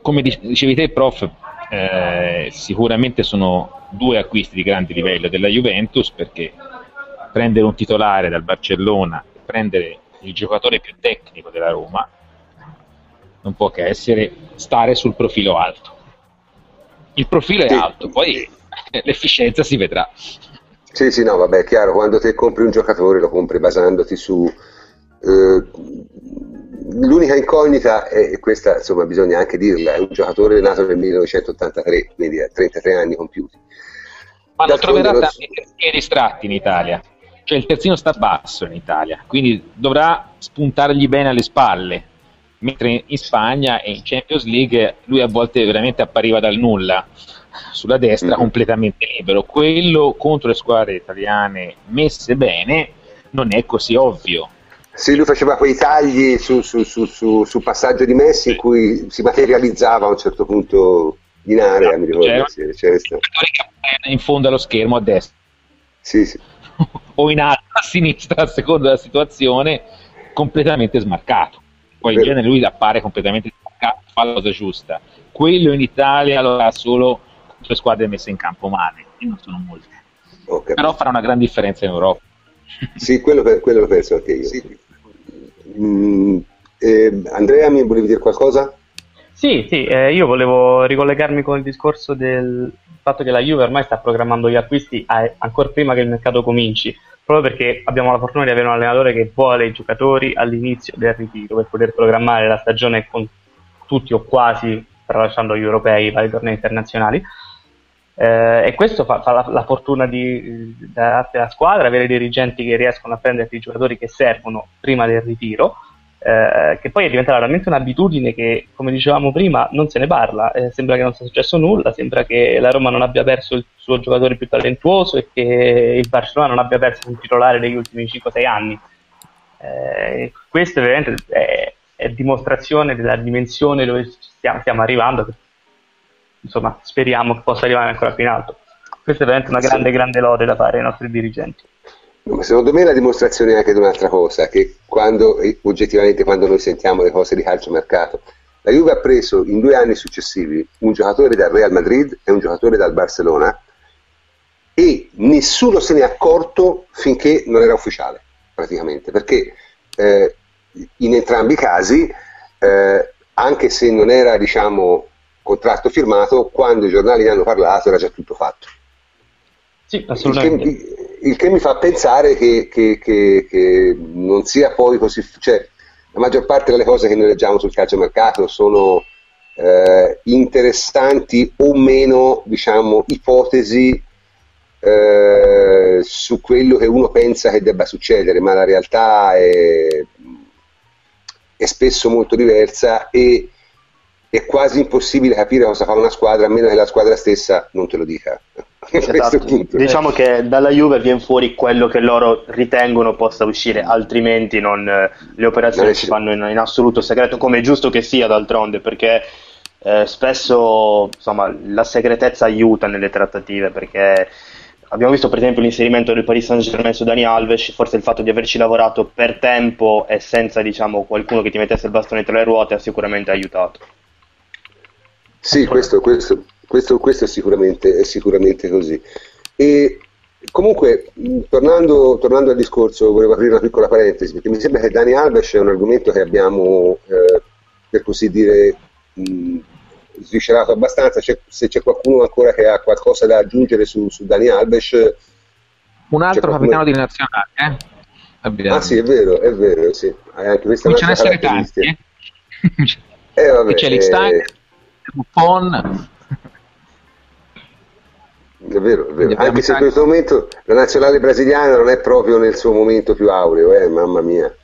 come dicevi te, prof, eh, sicuramente sono due acquisti di grande livello della Juventus perché prendere un titolare dal Barcellona prendere il giocatore più tecnico della Roma non può che essere stare sul profilo alto. Il profilo è alto, poi *laughs* l'efficienza si vedrà. Sì, sì, no, vabbè, è chiaro, quando te compri un giocatore lo compri basandoti su... Eh, l'unica incognita, e questa insomma bisogna anche dirla, è un giocatore nato nel 1983, quindi ha 33 anni compiuti. Ma non troverà tanti distratti in Italia cioè il terzino sta basso in Italia, quindi dovrà spuntargli bene alle spalle, mentre in Spagna e in Champions League lui a volte veramente appariva dal nulla sulla destra mm-hmm. completamente libero. Quello contro le squadre italiane messe bene non è così ovvio. Sì, lui faceva quei tagli su, su, su, su passaggio di Messi sì. in cui si materializzava a un certo punto in area, no, mi ricordo. C'era, c'era in fondo allo schermo a destra. Sì, sì. *laughs* o in alto a sinistra a seconda della situazione, completamente smarcato. Poi in genere lui appare completamente smarcato, fa la cosa giusta. Quello in Italia lo ha solo le squadre messe in campo male, e non sono molte. Okay. Però farà una gran differenza in Europa. Sì, quello, quello lo penso anche io. Sì. Eh, Andrea, mi volevi dire qualcosa? Sì, sì, eh, io volevo ricollegarmi con il discorso del fatto che la Juve ormai sta programmando gli acquisti a, ancora prima che il mercato cominci, proprio perché abbiamo la fortuna di avere un allenatore che vuole i giocatori all'inizio del ritiro per poter programmare la stagione con tutti o quasi, tralasciando gli europei, i tornei internazionali. Eh, e questo fa, fa la, la, fortuna di, da, della squadra, avere dirigenti che riescono a prendere i giocatori che servono prima del ritiro eh, che poi è diventata veramente un'abitudine che, come dicevamo prima, non se ne parla, eh, sembra che non sia successo nulla, sembra che la Roma non abbia perso il suo giocatore più talentuoso e che il Barcellona non abbia perso un titolare degli ultimi 5-6 anni. Eh, questo veramente è, è, dimostrazione della dimensione dove stiamo, stiamo arrivando, insomma speriamo che possa arrivare ancora più in alto. Questa è veramente una grande, grande lode da fare ai nostri dirigenti. Secondo me è la dimostrazione anche di un'altra cosa, che quando, oggettivamente quando noi sentiamo le cose di calciomercato, la Juve ha preso in due anni successivi un giocatore dal Real Madrid e un giocatore dal Barcellona e nessuno se ne è accorto finché non era ufficiale, praticamente, perché eh, in entrambi i casi, eh, anche se non era diciamo, contratto firmato, quando i giornali ne hanno parlato era già tutto fatto. Sì, assolutamente. Il che, il che mi fa pensare che, che, che, che, non sia poi così... Cioè, la maggior parte delle cose che noi leggiamo sul calciomercato sono eh, interessanti o meno, diciamo, ipotesi eh, su quello che uno pensa che debba succedere, ma la realtà è, è spesso molto diversa e è quasi impossibile capire cosa fa una squadra a meno che la squadra stessa non te lo dica. *laughs* Esatto. Diciamo che dalla Juve viene fuori quello che loro ritengono possa uscire, altrimenti non, eh, le operazioni si fanno in, in, assoluto segreto, come è giusto che sia d'altronde, perché eh, spesso insomma, la segretezza aiuta nelle trattative, perché abbiamo visto per esempio l'inserimento del Paris Saint Germain su Dani Alves, forse il fatto di averci lavorato per tempo e senza diciamo, qualcuno che ti mettesse il bastone tra le ruote ha sicuramente aiutato. Sì, questo, questo, questo, questo è, sicuramente, è, sicuramente, così. E comunque, tornando, tornando, al discorso, volevo aprire una piccola parentesi, perché mi sembra che Dani Alves è un argomento che abbiamo, eh, per così dire, mh, sviscerato abbastanza. C'è, se c'è qualcuno ancora che ha qualcosa da aggiungere su, su Dani Alves. Un altro capitano di nazionale, eh? Abbiamo. Ah sì, è vero, è vero, sì. Anche questa Cominciano a essere tanti, eh? eh vabbè, c'è l'Ixtag, eh... Buffon. È vero, è vero. Anche se in questo momento la nazionale brasiliana non è proprio nel suo momento più aureo, eh, mamma mia.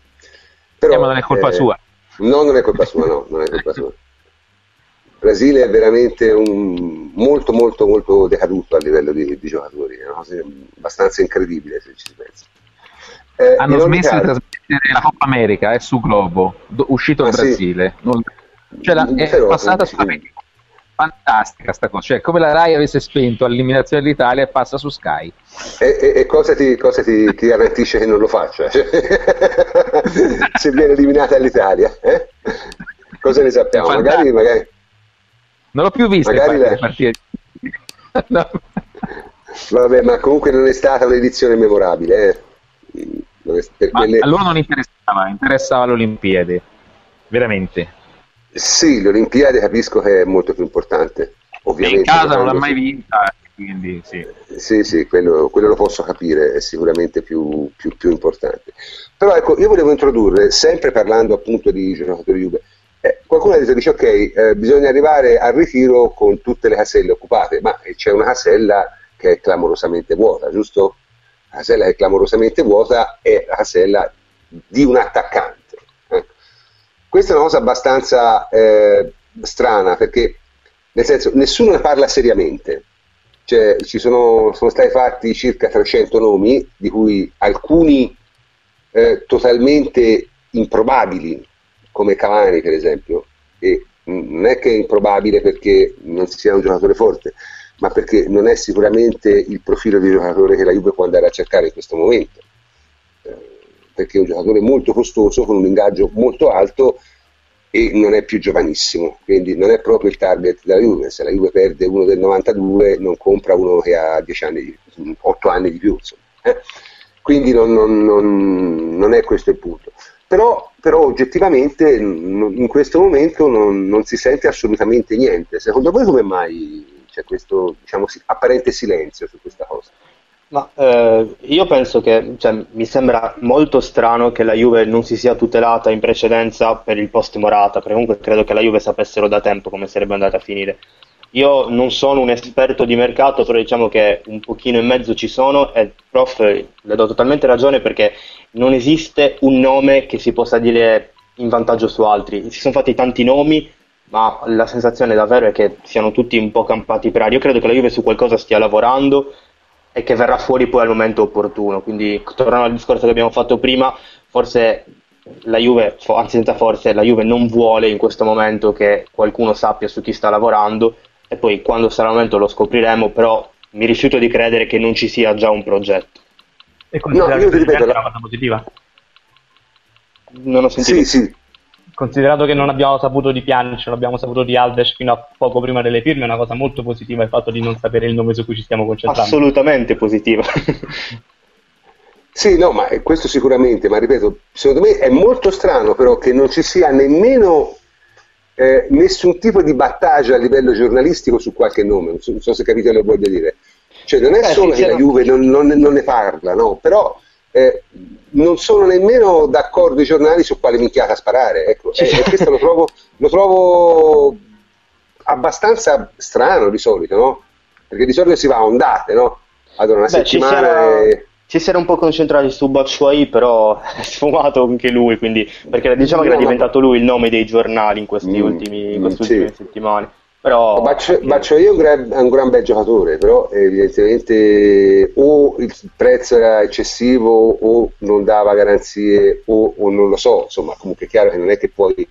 Però, eh, ma non è colpa eh, sua. No, non è colpa sua, no, non è colpa sua. Il Brasile è veramente un, molto molto molto decaduto a livello di, di giocatori, è una cosa abbastanza incredibile se ci si pensa. Eh, Hanno smesso di trasmettere la Coppa America eh, su Globo, do, uscito ah, il Brasile. Sì. Non, cioè la, è Però, passata sulla sì. Fantastica sta cosa, cioè come la Rai avesse spento l'eliminazione dell'Italia e passa su Sky. E, e, e cosa, ti, cosa ti, ti, garantisce che non lo faccia? Cioè, *laughs* se viene eliminata l'Italia, eh? cosa ne sappiamo? Magari, magari, Non l'ho più vista magari la... partite. *laughs* no. Vabbè, ma comunque non è stata un'edizione memorabile. Eh? Quelle... A loro non interessava, interessava l'Olimpiade, veramente. Sì, l'Olimpiade capisco che è molto più importante. Ovviamente, in casa non l'ha mai vinta, quindi sì. Sì, sì, quello, quello, lo posso capire, è sicuramente più, più, più, importante. Però ecco, io volevo introdurre, sempre parlando appunto di giocatori Juve, eh, qualcuno ha detto, dice ok, eh, bisogna arrivare al ritiro con tutte le caselle occupate, ma c'è una casella che è clamorosamente vuota, giusto? La casella che è clamorosamente vuota è la casella di un attaccante questa è una cosa abbastanza eh, strana perché, nel senso, nessuno ne parla seriamente. Cioè, ci sono, sono stati fatti circa 300 nomi, di cui alcuni eh, totalmente improbabili, come Cavani per esempio, e non è che è improbabile perché non sia un giocatore forte, ma perché non è sicuramente il profilo di giocatore che la Juve può andare a cercare in questo momento perché è un giocatore molto costoso, con un ingaggio molto alto e non è più giovanissimo, quindi non è proprio il target della Juve, se la Juve perde uno del 92 non compra uno che ha 10 anni, 8 anni di più, eh? quindi non, non, non, non, è questo il punto. Però, però oggettivamente in questo momento non, si sente assolutamente niente. Secondo voi come mai c'è questo diciamo, apparente silenzio su questa cosa? Ma eh, io penso che cioè, mi sembra molto strano che la Juve non si sia tutelata in precedenza per il post Morata, perché comunque credo che la Juve sapessero da tempo come sarebbe andata a finire. Io non sono un esperto di mercato, però diciamo che un pochino in mezzo ci sono e prof le do totalmente ragione perché non esiste un nome che si possa dire in vantaggio su altri. Si sono fatti tanti nomi, ma la sensazione davvero è che siano tutti un po' campati per aria. Io credo che la Juve su qualcosa stia lavorando e che verrà fuori poi al momento opportuno. Quindi, tornando al discorso che abbiamo fatto prima, forse la Juve, anzi senza forse, la Juve non vuole in questo momento che qualcuno sappia su chi sta lavorando e poi quando sarà il momento lo scopriremo, però mi rifiuto di credere che non ci sia già un progetto. E no, io ti ripeto, la cosa positiva. Non ho sentito. Sì, sì considerato che non abbiamo saputo di Pjanic, non abbiamo saputo di Alves fino a poco prima delle firme, è una cosa molto positiva il fatto di non sapere il nome su cui ci stiamo concentrando. Assolutamente positiva. sì, no, ma questo sicuramente, ma ripeto, secondo me è molto strano però che non ci sia nemmeno eh, nessun tipo di battaglia a livello giornalistico su qualche nome, non so, non so se capite quello che voglio dire. Cioè non è Beh, solo che la Juve non, non, non ne parla, no, però eh, non sono nemmeno d'accordo i giornali su quale minchiata sparare. Ecco. E, e, questo lo trovo, lo trovo, abbastanza strano di solito, no? Perché di solito si va a ondate, no? Allora, una Beh, settimana... Ci, ci si era un po' concentrati su Batshuayi, però *laughs* è sfumato anche lui, quindi, perché diciamo no, che era diventato lui il nome dei giornali in questi mm, ultimi, in queste mm, ultime sì. settimane. Però... Baccio, Baccio io è un, gran, bel giocatore, però evidentemente o il prezzo era eccessivo o non dava garanzie o, o non lo so, insomma comunque è chiaro che non è che puoi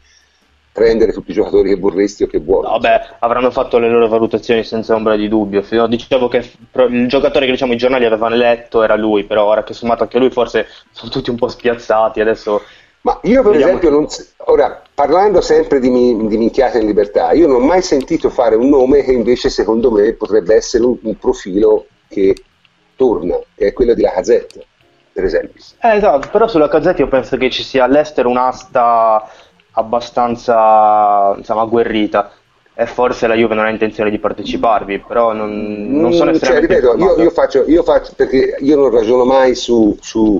prendere tutti i giocatori che vorresti o che vuoi. Vabbè, avranno fatto le loro valutazioni senza ombra di dubbio. Dicevo che il giocatore che diciamo, i giornali avevano letto era lui, però ora che sommato anche lui forse sono tutti un po' spiazzati, adesso ma io per Vediamo. esempio, non, ora parlando sempre di, di minchiate in libertà, io non ho mai sentito fare un nome che invece secondo me potrebbe essere un, un profilo che torna, che è quello di Lacazette, per esempio. Eh, esatto, però sulla Lacazette io penso che ci sia all'estero un'asta abbastanza insomma, agguerrita. E forse la Juve non ha intenzione di parteciparvi, però non, non sono estremamente cioè, ripeto, io, io, faccio, io, faccio, perché io non ragiono mai su, su,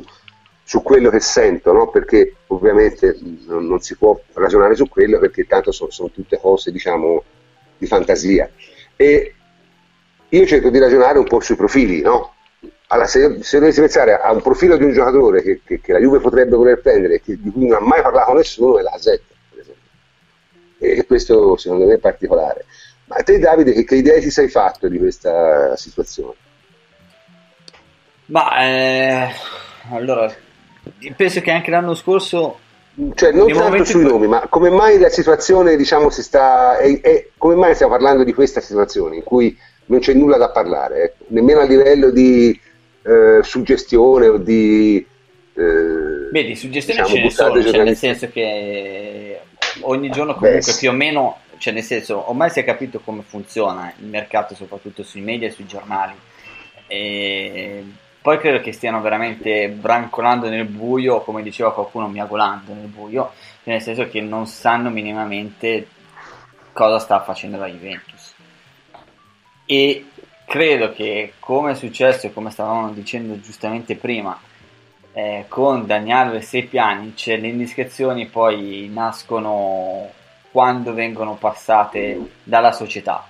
su quello che sento, no? perché ovviamente non, non, si può ragionare su quello perché tanto sono, sono tutte cose diciamo di fantasia e io cerco di ragionare un po' sui profili, no? Allora, se, se dovessi pensare a un profilo di un giocatore che, che, che la Juve potrebbe voler prendere, che, di cui non ha mai parlato nessuno, è la Z, per esempio. E questo secondo me è particolare. Ma te Davide, che, che idea ti sei fatto di questa situazione? Ma eh, allora, penso che anche l'anno scorso cioè non tanto sui nomi, ma come mai la situazione diciamo si sta è, è, come mai stiamo parlando di questa situazione in cui non c'è nulla da parlare, ecco. nemmeno a livello di eh, suggestione o di... Eh, Beh, di suggestione diciamo, ce ne sono, cioè nel senso che ogni giorno comunque Beh, più o meno, cioè nel senso, ormai si è capito come funziona il mercato soprattutto sui media e sui giornali. E poi credo che stiano veramente brancolando nel buio, come diceva qualcuno, miagolando nel buio, nel senso che non sanno minimamente cosa sta facendo la Juventus. E credo che come è successo e come stavamo dicendo giustamente prima eh, con Daniel e sei piani cioè le indiscrezioni poi nascono quando vengono passate dalla società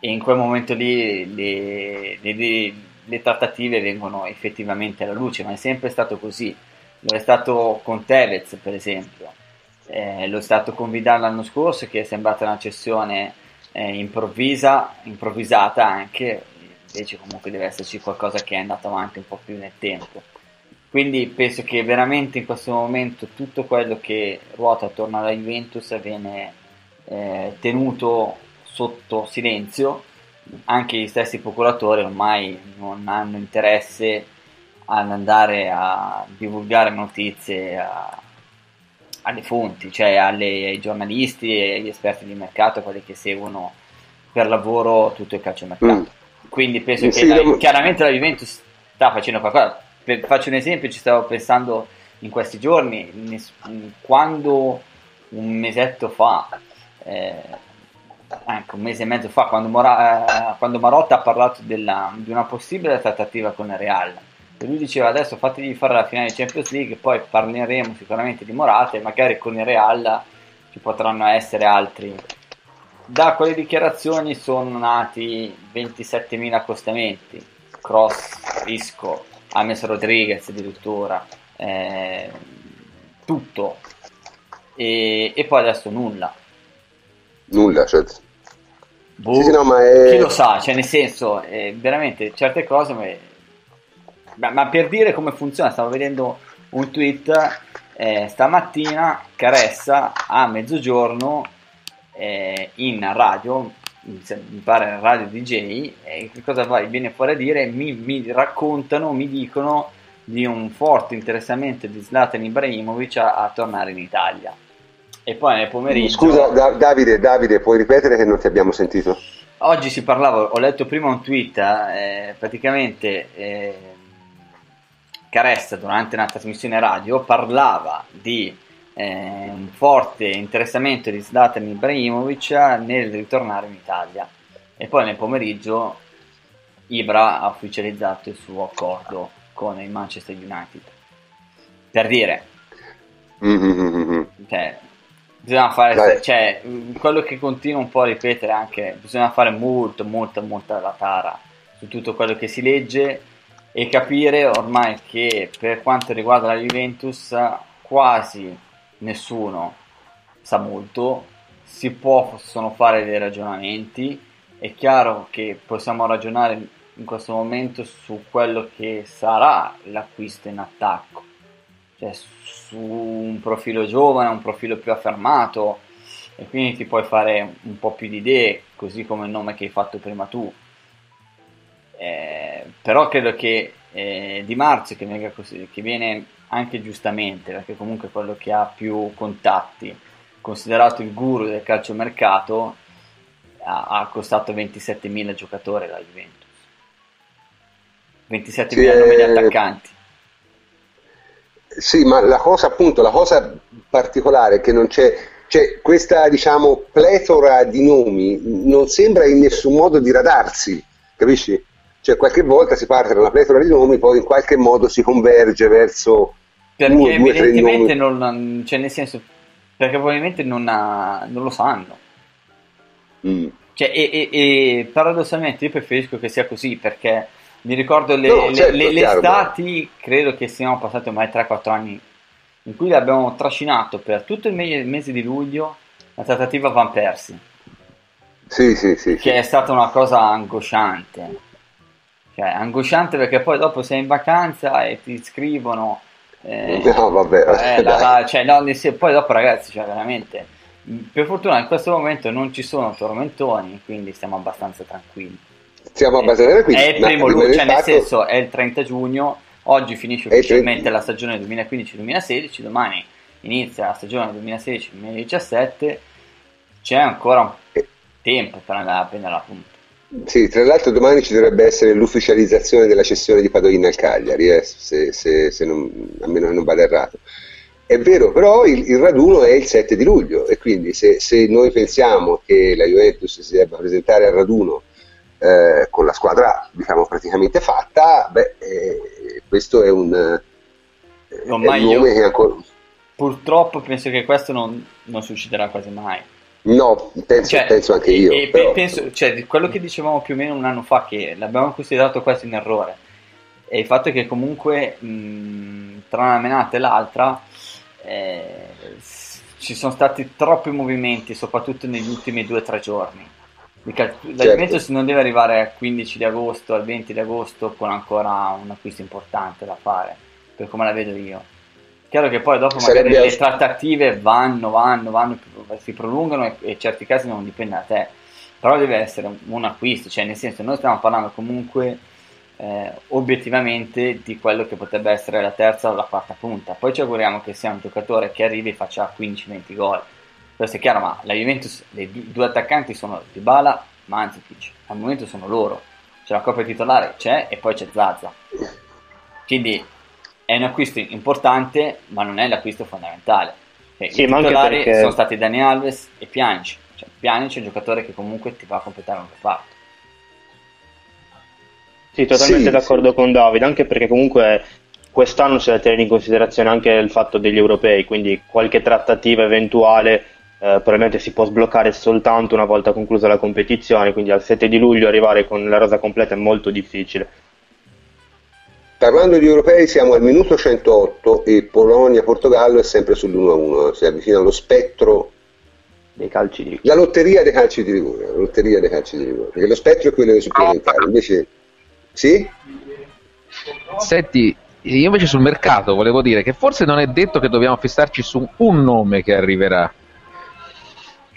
e in quel momento lì le, le, le trattative vengono effettivamente alla luce ma è sempre stato così. Lo è stato con Tevez per esempio. Eh, lo è stato con Vidal l'anno scorso che è sembrata una cessione eh, improvvisa, improvvisata anche, invece comunque deve esserci qualcosa che è andato avanti un po' più nel tempo. Quindi penso che veramente in questo momento tutto quello che ruota attorno alla Juventus viene eh, tenuto sotto silenzio, anche gli stessi procuratori ormai non hanno interesse ad andare a divulgare notizie a, alle fonti, cioè alle, ai giornalisti e agli esperti di mercato, quelli che seguono per lavoro tutto il calciomercato. Mm. Quindi penso che la, chiaramente la Juventus sta facendo qualcosa. Per, faccio un esempio, ci stavo pensando in questi giorni, quando un mesetto fa, eh, anche un mese e mezzo fa, quando, Mora, eh, quando Marotta ha parlato della, di una possibile trattativa con il Real, e lui diceva adesso fatevi fare la finale di Champions League, poi parleremo sicuramente di Morata e magari con il Real ci potranno essere altri. Da quelle dichiarazioni sono nati 27.000 accostamenti, Cross, Isco, Ames Rodriguez addirittura, eh, tutto. E, e, poi adesso nulla. Nulla, certo. Boh, sì, sì, no, è... Chi lo sa, cioè nel senso, veramente certe cose ma, ma, per dire come funziona, stavo vedendo un tweet eh, stamattina, Caressa a mezzogiorno eh, in radio, mi pare radio DJ, e che cosa vai, viene fuori a dire? Mi, mi, raccontano, mi dicono di un forte interessamento di Zlatan Ibrahimovic a, a tornare in Italia. E poi nel pomeriggio... Scusa da- Davide, Davide, puoi ripetere che non ti abbiamo sentito? Oggi si parlava, ho letto prima un tweet, eh, praticamente eh, Caressa durante una trasmissione radio parlava di eh, un forte interessamento di Zlatan Ibrahimovic nel ritornare in Italia e poi nel pomeriggio Ibra ha ufficializzato il suo accordo con il Manchester United per dire mm-hmm. cioè, bisogna fare cioè, quello che continuo un po' a ripetere anche bisogna fare molto molto molta la tara su tutto quello che si legge e capire ormai che per quanto riguarda la Juventus quasi nessuno sa molto, si possono fare dei ragionamenti, è chiaro che possiamo ragionare in questo momento su quello che sarà l'acquisto in attacco, cioè su un profilo giovane, un profilo più affermato e quindi ti puoi fare un po' più di idee, così come il nome che hai fatto prima tu, eh, però credo che eh, Di Marzio, che viene, così, che viene anche giustamente, perché comunque è quello che ha più contatti, considerato il guru del calciomercato, ha, ha costato 27.000 giocatori la Juventus. 27 sì, nomi di attaccanti. Sì, ma la cosa appunto, la cosa particolare è che non c'è, c'è questa diciamo pletora di nomi, non sembra in nessun modo diradarsi, capisci? Cioè qualche volta si parte da una pletora di nomi, poi in qualche modo si converge verso perché uno, due, evidentemente non, cioè nel senso, perché probabilmente non, ha, non lo sanno. Mm. Cioè, e, e, e, paradossalmente io preferisco che sia così perché mi ricordo le, no, certo, le, le estati, credo che siano passati ormai 3-4 anni in cui abbiamo trascinato per tutto il mese, il mese di luglio la trattativa Van Persie. Sì, sì, sì. Che sì. è stata una cosa angosciante. Cioè, angosciante perché poi dopo sei in vacanza e ti scrivono. Eh, no, vabbè. Eh, la, la, cioè, no, poi dopo, ragazzi, cioè, veramente. Per fortuna in questo momento non ci sono tormentoni, quindi stiamo abbastanza tranquilli. Stiamo abbastanza tranquilli. È il primo luglio, cioè, nel senso, è il 30 giugno. Oggi finisce ufficialmente la stagione 2015-2016, domani inizia la stagione 2016-2017. C'è ancora un tempo per andare a prendere la punta. Sì, tra l'altro domani ci dovrebbe essere l'ufficializzazione della cessione di Padoina al Cagliari, eh, se, se, se non, a meno non vada errato. È vero, però il, il, raduno è il 7 di luglio e quindi se, se, noi pensiamo che la Juventus si debba presentare al raduno eh, con la squadra diciamo praticamente fatta, beh, eh, questo è un, è un nome che ancora... Purtroppo penso che questo non, non succederà quasi mai. No, penso, cioè, penso anche io. E, però... penso, cioè, quello che dicevamo più o meno un anno fa, che l'abbiamo considerato quasi un errore, è il fatto che comunque mh, tra una menata e l'altra eh, ci sono stati troppi movimenti, soprattutto negli ultimi due o tre giorni. La certo. Juventus non deve arrivare al 15 di agosto, al 20 di agosto con ancora un acquisto importante da fare, per come la vedo io. Chiaro che poi dopo magari le trattative vanno, vanno, vanno, si prolungano e, e in certi casi non dipende da te, però deve essere un, un acquisto, cioè nel senso noi stiamo parlando comunque eh, obiettivamente di quello che potrebbe essere la terza o la quarta punta, poi ci auguriamo che sia un giocatore che arrivi e faccia 15-20 gol, questo è chiaro, ma la Juventus, i due attaccanti sono Dybala, Manzic, al momento sono loro, c'è la coppia titolare, c'è e poi c'è Zazza, quindi è un acquisto importante, ma non è l'acquisto fondamentale. Cioè, sì, I titolari perché... sono stati Dani Alves e Pjanic. Cioè, Pjanic è un giocatore che comunque ti va a completare un reparto. Sì, totalmente sì, d'accordo sì. con Davide, anche perché comunque quest'anno c'è da tenere in considerazione anche il fatto degli europei, quindi qualche trattativa eventuale eh, probabilmente si può sbloccare soltanto una volta conclusa la competizione, quindi al 7 di luglio arrivare con la rosa completa è molto difficile. Parlando di europei siamo al minuto 108 e Polonia-Portogallo è sempre sull'1-1, si avvicina allo spettro dei calci di rigore. La lotteria dei calci di rigore, la lotteria dei calci di rigore, perché lo spettro è quello dei supplementari, invece sì? Senti, io invece sul mercato volevo dire che forse non è detto che dobbiamo fissarci su un nome che arriverà.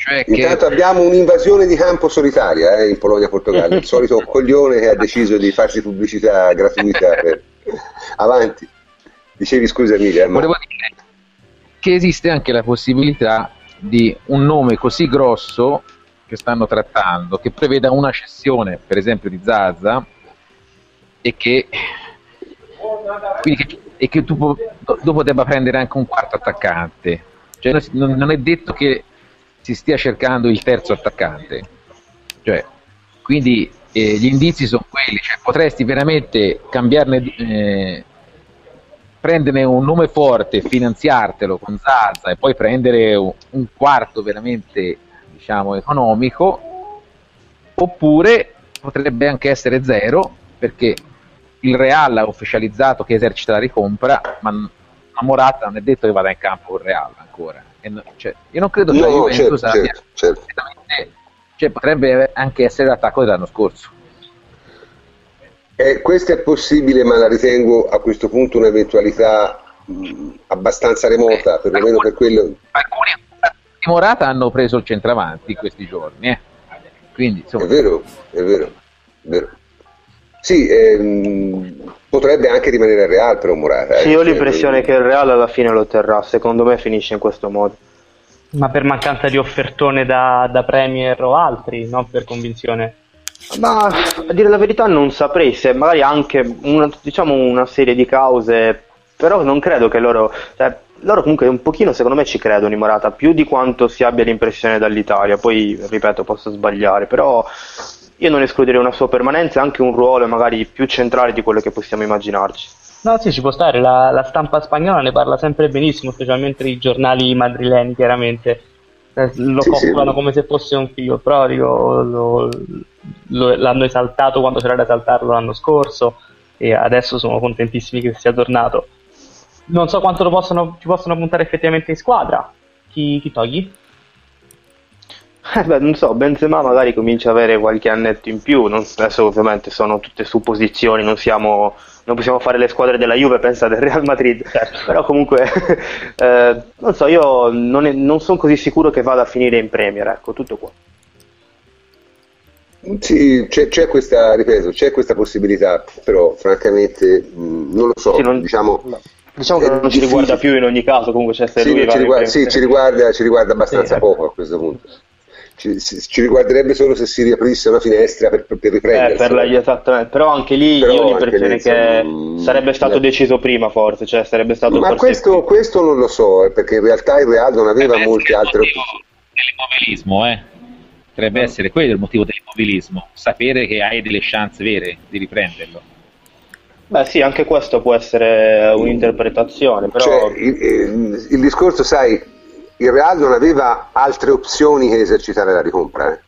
Cioè Intanto che... abbiamo un'invasione di campo solitaria eh, in Polonia-Portogallo, il solito *laughs* coglione che ha deciso di farsi pubblicità gratuita *laughs* per Avanti. Dicevi scusa Emilia. Ma... Volevo dire che esiste anche la possibilità di un nome così grosso che stanno trattando, che preveda una cessione, per esempio di Zaza, e che, che, e che tu dopo debba prendere anche un quarto attaccante. Cioè, non è detto che si stia cercando il terzo attaccante. Cioè, quindi eh, gli indizi sono quelli, cioè potresti veramente cambiarne, eh, prenderne un nome forte, finanziartelo con Zaza e poi prendere un, quarto veramente diciamo economico, oppure potrebbe anche essere zero perché il Real ha ufficializzato che esercita la ricompra, ma Morata non è detto che vada in campo il Real ancora. No, cioè, io non credo che no, la Juventus certo, abbia certo, certo cioè, potrebbe anche essere l'attacco dell'anno scorso. Eh, questo è possibile, ma la ritengo a questo punto un'eventualità mh, abbastanza remota, eh, perlomeno per quello. Alcuni di Morata hanno preso il centravanti in questi giorni, eh. Quindi, insomma... È vero, è vero, è vero. Sì, ehm, potrebbe anche rimanere Real per un Morata. Sì, eh, io ho l'impressione che il Real alla fine lo terrà, secondo me finisce in questo modo. Ma per mancanza di offertone da, da Premier o altri, non per convinzione? Ma a dire la verità non saprei se magari anche una, diciamo una serie di cause, però non credo che loro, cioè, loro comunque un pochino secondo me ci credono in Morata, più di quanto si abbia l'impressione dall'Italia, poi ripeto posso sbagliare, però io non escluderei una sua permanenza e anche un ruolo magari più centrale di quello che possiamo immaginarci. No, sì, ci può stare, la, la stampa spagnola ne parla sempre benissimo, specialmente i giornali madrileni, chiaramente eh, lo sì, calcolano sì. come se fosse un figlio, però dico, lo, lo, l'hanno esaltato quando c'era da esaltarlo l'anno scorso e adesso sono contentissimi che sia tornato. Non so quanto lo possono, ci possono puntare effettivamente in squadra. Chi, chi togli? Eh beh, non so, Benzema magari comincia ad avere qualche annetto in più, non, adesso ovviamente sono tutte supposizioni, non, siamo, non possiamo fare le squadre della Juve, pensa del *laughs* Real Madrid, certo. però comunque, *laughs* eh, non so, io non, non sono così sicuro che vada a finire in Premier, ecco, tutto qua. Sì, c'è, c'è, questa, ripeto, c'è questa possibilità, però francamente mh, non lo so, sì, non, diciamo... No. Diciamo che non ci riguarda più in ogni caso, comunque c'è sì, ci riguarda, sì, ci riguarda, ci riguarda abbastanza sì, poco a questo punto ci, ci, riguarderebbe solo se si riaprisse una finestra per, per, riprendersi. Eh, per la, esattamente. Però anche lì Però io l'impressione che insomma, sarebbe stato deciso prima forse, cioè sarebbe stato Ma questo, questo, non lo so, eh, perché in realtà il Real non aveva molte altre opzioni. L'immobilismo, eh? Potrebbe no. essere quello il motivo dell'immobilismo, sapere che hai delle chance vere di riprenderlo. Beh sì, anche questo può essere un'interpretazione, però... Cioè, il, il, il discorso, sai, il Real non aveva altre opzioni che esercitare la ricompra, eh.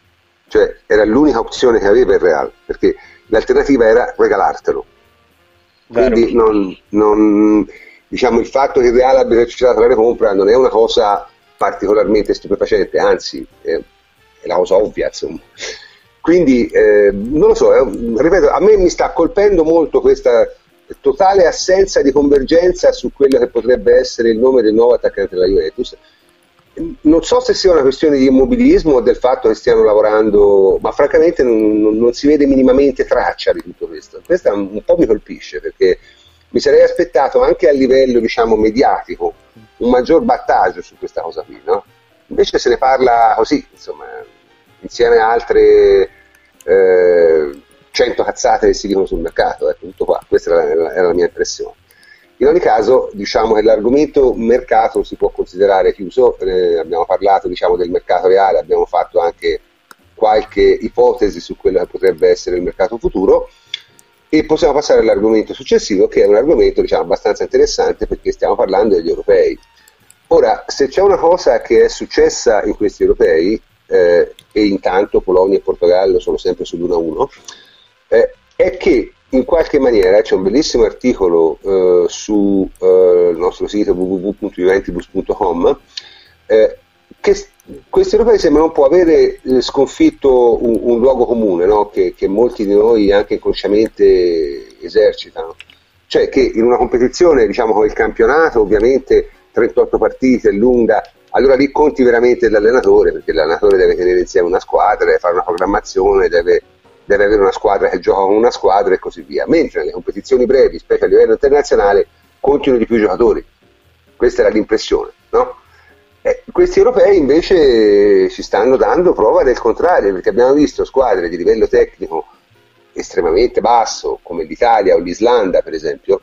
cioè era l'unica opzione che aveva il Real, perché l'alternativa era regalartelo. Quindi non, non, diciamo, il fatto che il Real abbia esercitato la ricompra non è una cosa particolarmente stupefacente, anzi è, è la cosa ovvia. Insomma. Quindi eh, non lo so, è, ripeto, a me mi sta colpendo molto questa totale assenza di convergenza su quello che potrebbe essere il nome del nuovo attaccante della Juventus non so se sia una questione di immobilismo o del fatto che stiano lavorando, ma francamente non, non, non, si vede minimamente traccia di tutto questo. Questo un, un po' mi colpisce perché mi sarei aspettato anche a livello diciamo, mediatico un maggior battaggio su questa cosa qui. No? Invece se ne parla così, insomma, insieme a altre eh, 100 cazzate che si dicono sul mercato, ecco, tutto qua. Questa era era la mia impressione. In ogni caso, diciamo che l'argomento mercato si può considerare chiuso, eh, abbiamo parlato diciamo, del mercato reale, abbiamo fatto anche qualche ipotesi su quello che potrebbe essere il mercato futuro e possiamo passare all'argomento successivo che è un argomento diciamo, abbastanza interessante perché stiamo parlando degli europei. Ora, se c'è una cosa che è successa in questi europei, eh, e intanto Polonia e Portogallo sono sempre sull'1-1, eh, è che in qualche maniera c'è un bellissimo articolo eh, sul eh, nostro sito www.juventibus.com eh, che questi europei sembrano un po' avere eh, sconfitto un, un luogo comune no? che, che, molti di noi anche inconsciamente esercitano cioè che in una competizione diciamo con il campionato ovviamente 38 partite è lunga allora lì conti veramente l'allenatore perché l'allenatore deve tenere insieme una squadra deve fare una programmazione deve deve avere una squadra che gioca con una squadra e così via, mentre nelle competizioni brevi, specie a livello internazionale, continuano di più giocatori. Questa era l'impressione, no? Eh, questi europei invece ci stanno dando prova del contrario, perché abbiamo visto squadre di livello tecnico estremamente basso, come l'Italia o l'Islanda per esempio,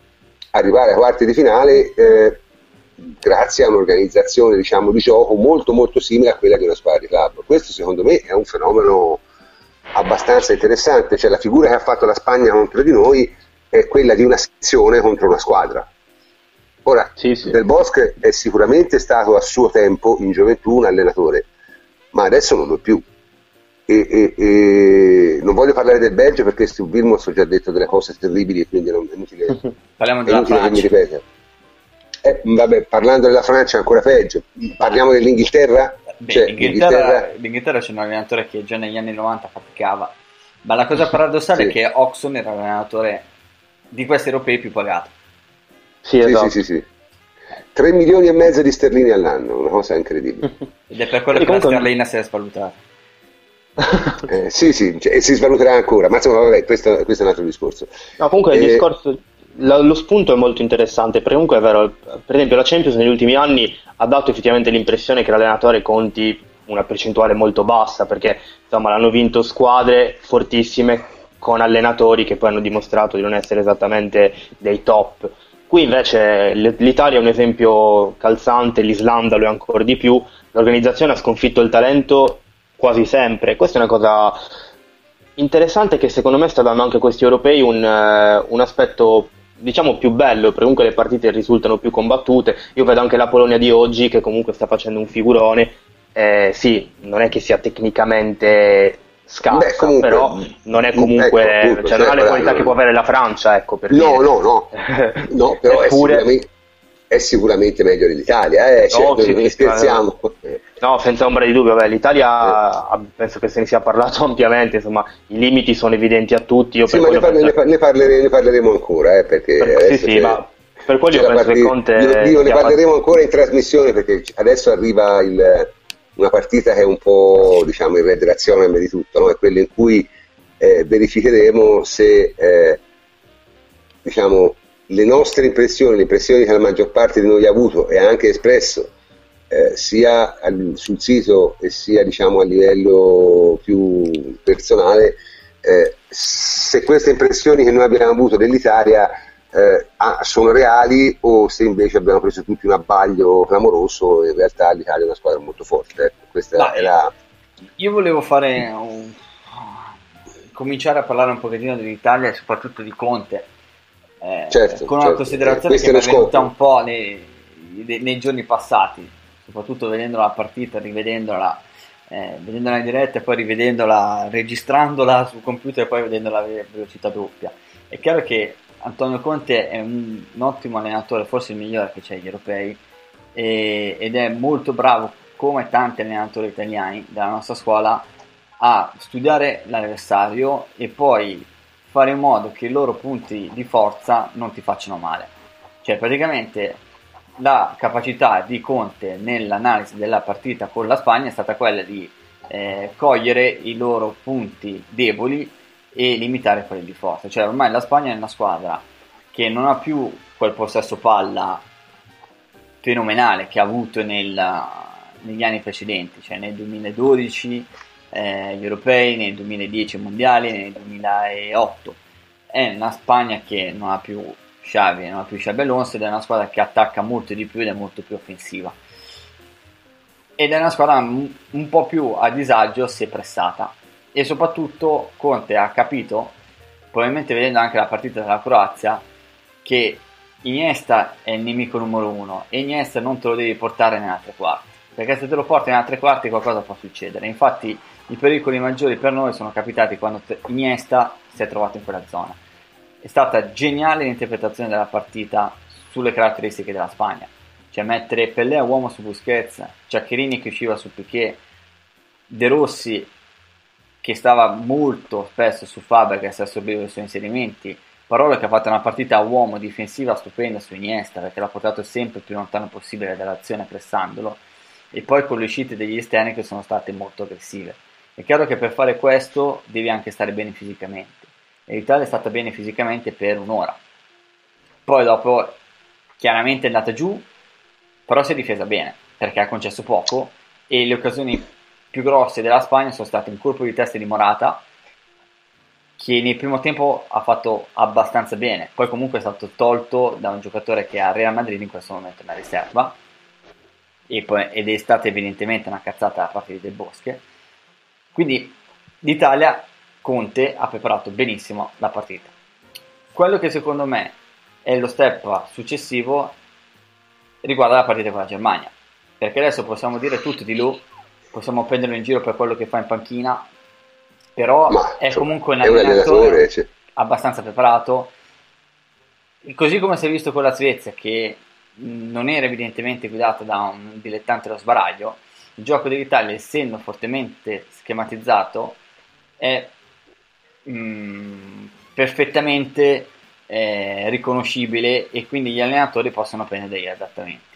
arrivare ai quarti di finale eh, grazie a un'organizzazione diciamo, di gioco molto molto simile a quella di una squadra di club. Questo secondo me è un fenomeno abbastanza interessante, cioè la figura che ha fatto la Spagna contro di noi è quella di una sezione contro una squadra. Ora, sì, sì. Del Bosque è sicuramente stato a suo tempo in gioventù un allenatore, ma adesso non lo è più. E, e, e non voglio parlare del Belgio perché su Vilmos ho già detto delle cose terribili e quindi non è inutile, *laughs* Parliamo della inutile che mi ripeta. Eh, vabbè, parlando della Francia è ancora peggio. Parliamo dell'Inghilterra? Beh, cioè, l'Inghilterra, l'Inghilterra c'è un allenatore che già negli anni 90 faticava, ma la cosa paradossale sì. è che Oxon era l'allenatore di questi europei più pagato. Sì, esatto. sì, sì, sì, 3 milioni e mezzo di sterline all'anno, una cosa incredibile. *laughs* Ed è per quello che comunque... la sterlina si è svalutata. *laughs* eh, sì, sì, cioè, e si svaluterà ancora, ma insomma, vabbè, questo, questo è un altro discorso. No, comunque eh, il discorso lo, lo, spunto è molto interessante, perché comunque è vero, per esempio la Champions negli ultimi anni ha dato effettivamente l'impressione che l'allenatore conti una percentuale molto bassa perché insomma l'hanno vinto squadre fortissime con allenatori che poi hanno dimostrato di non essere esattamente dei top. Qui invece l'Italia è un esempio calzante, l'Islanda lo è ancora di più, l'organizzazione ha sconfitto il talento quasi sempre, questa è una cosa interessante che secondo me sta dando anche a questi europei un, uh, un aspetto diciamo più bello, perché comunque le partite risultano più combattute. Io vedo anche la Polonia di oggi che comunque sta facendo un figurone. Eh, sì, non è che sia tecnicamente scarsa, Beh, comunque, però non è comunque, ecco, appunto, cioè, non ha le qualità che può avere la Francia, ecco, per No, dire. no, no, *laughs* no, però Eppure... è sicuramente è sicuramente meglio dell'Italia, eh? cioè, no, sì, scherziamo. No, senza ombra di dubbio, beh, l'Italia eh. penso che se ne sia parlato *laughs* ampiamente, insomma i limiti sono evidenti a tutti. Io sì, ma ne, par- penso... ne, parleremo, ne, parleremo, ancora, eh, perché per, sì, sì, ma per quello io penso partita, che Conte... Io, io ne parleremo fatto... ancora in trasmissione perché adesso arriva il, una partita che è un po' diciamo il redazione di tutto, no? è quella in cui eh, verificheremo se eh, diciamo le nostre impressioni, le impressioni che la maggior parte di noi ha avuto e ha anche espresso, eh, sia al, sul sito e sia diciamo, a livello più personale, eh, se queste impressioni che noi abbiamo avuto dell'Italia eh, sono reali o se invece abbiamo preso tutti un abbaglio clamoroso e in realtà l'Italia è una squadra molto forte. Questa è la... Io volevo fare un... cominciare a parlare un pochettino dell'Italia e soprattutto di Conte eh, certo, con una certo. considerazione che mi è venuta un po' nei, nei, giorni passati, soprattutto vedendo la partita, rivedendola, eh, vedendola in diretta e poi rivedendola, registrandola sul computer e poi vedendola a velocità doppia. È chiaro che Antonio Conte è un, un ottimo allenatore, forse il migliore che c'è agli europei, e, ed è molto bravo, come tanti allenatori italiani della nostra scuola, a studiare l'avversario e poi fare in modo che i loro punti di forza non ti facciano male. Cioè praticamente la capacità di Conte nell'analisi della partita con la Spagna è stata quella di eh, cogliere i loro punti deboli e limitare quelli di forza. Cioè ormai la Spagna è una squadra che non ha più quel possesso palla fenomenale che ha avuto nel, negli anni precedenti, cioè nel 2012 eh, gli europei, nel 2010 mondiali, nel 2008. È una Spagna che non ha più Xavi, non ha più Xabi Alonso ed è una squadra che attacca molto di più ed è molto più offensiva. Ed è una squadra un po' più a disagio se pressata. E soprattutto Conte ha capito, probabilmente vedendo anche la partita della Croazia, che Iniesta è il nemico numero uno e Iniesta non te lo devi portare nelle altre quarti perché se te lo porti nelle altre quarti qualcosa può succedere infatti i pericoli maggiori per noi sono capitati quando Iniesta si è trovato in quella zona. È stata geniale l'interpretazione della partita sulle caratteristiche della Spagna, cioè mettere Pellè a uomo su Busquets, Ciaccherini che usciva su Piquet, De Rossi che stava molto spesso su Fabregas e assorbiva i suoi inserimenti, Parola che ha fatto una partita a uomo difensiva stupenda su Iniesta perché l'ha portato sempre più lontano possibile dall'azione pressandolo. E poi con le uscite degli esterni che sono state molto aggressive. È chiaro che per fare questo devi anche stare bene fisicamente e l'Italia è stata bene fisicamente per un'ora. Poi dopo chiaramente è andata giù, però si è difesa bene perché ha concesso poco e le occasioni più grosse della Spagna sono state un colpo di testa di Morata che nel primo tempo ha fatto abbastanza bene, poi comunque è stato tolto da un giocatore che a Real Madrid in questo momento è una riserva poi, ed è stata evidentemente una cazzata da parte Del Bosche quindi l'Italia, Conte, ha preparato benissimo la partita. Quello che secondo me è lo step successivo riguarda la partita con la Germania, perché adesso possiamo dire tutto di lui, possiamo prenderlo in giro per quello che fa in panchina, però Ma, è comunque un allenatore cioè. abbastanza preparato, così come si è visto con la Svezia che non era evidentemente guidata da un dilettante allo sbaraglio, il gioco dell'Italia, essendo fortemente schematizzato, è mm, perfettamente eh, riconoscibile e quindi gli allenatori possono prendere degli adattamenti.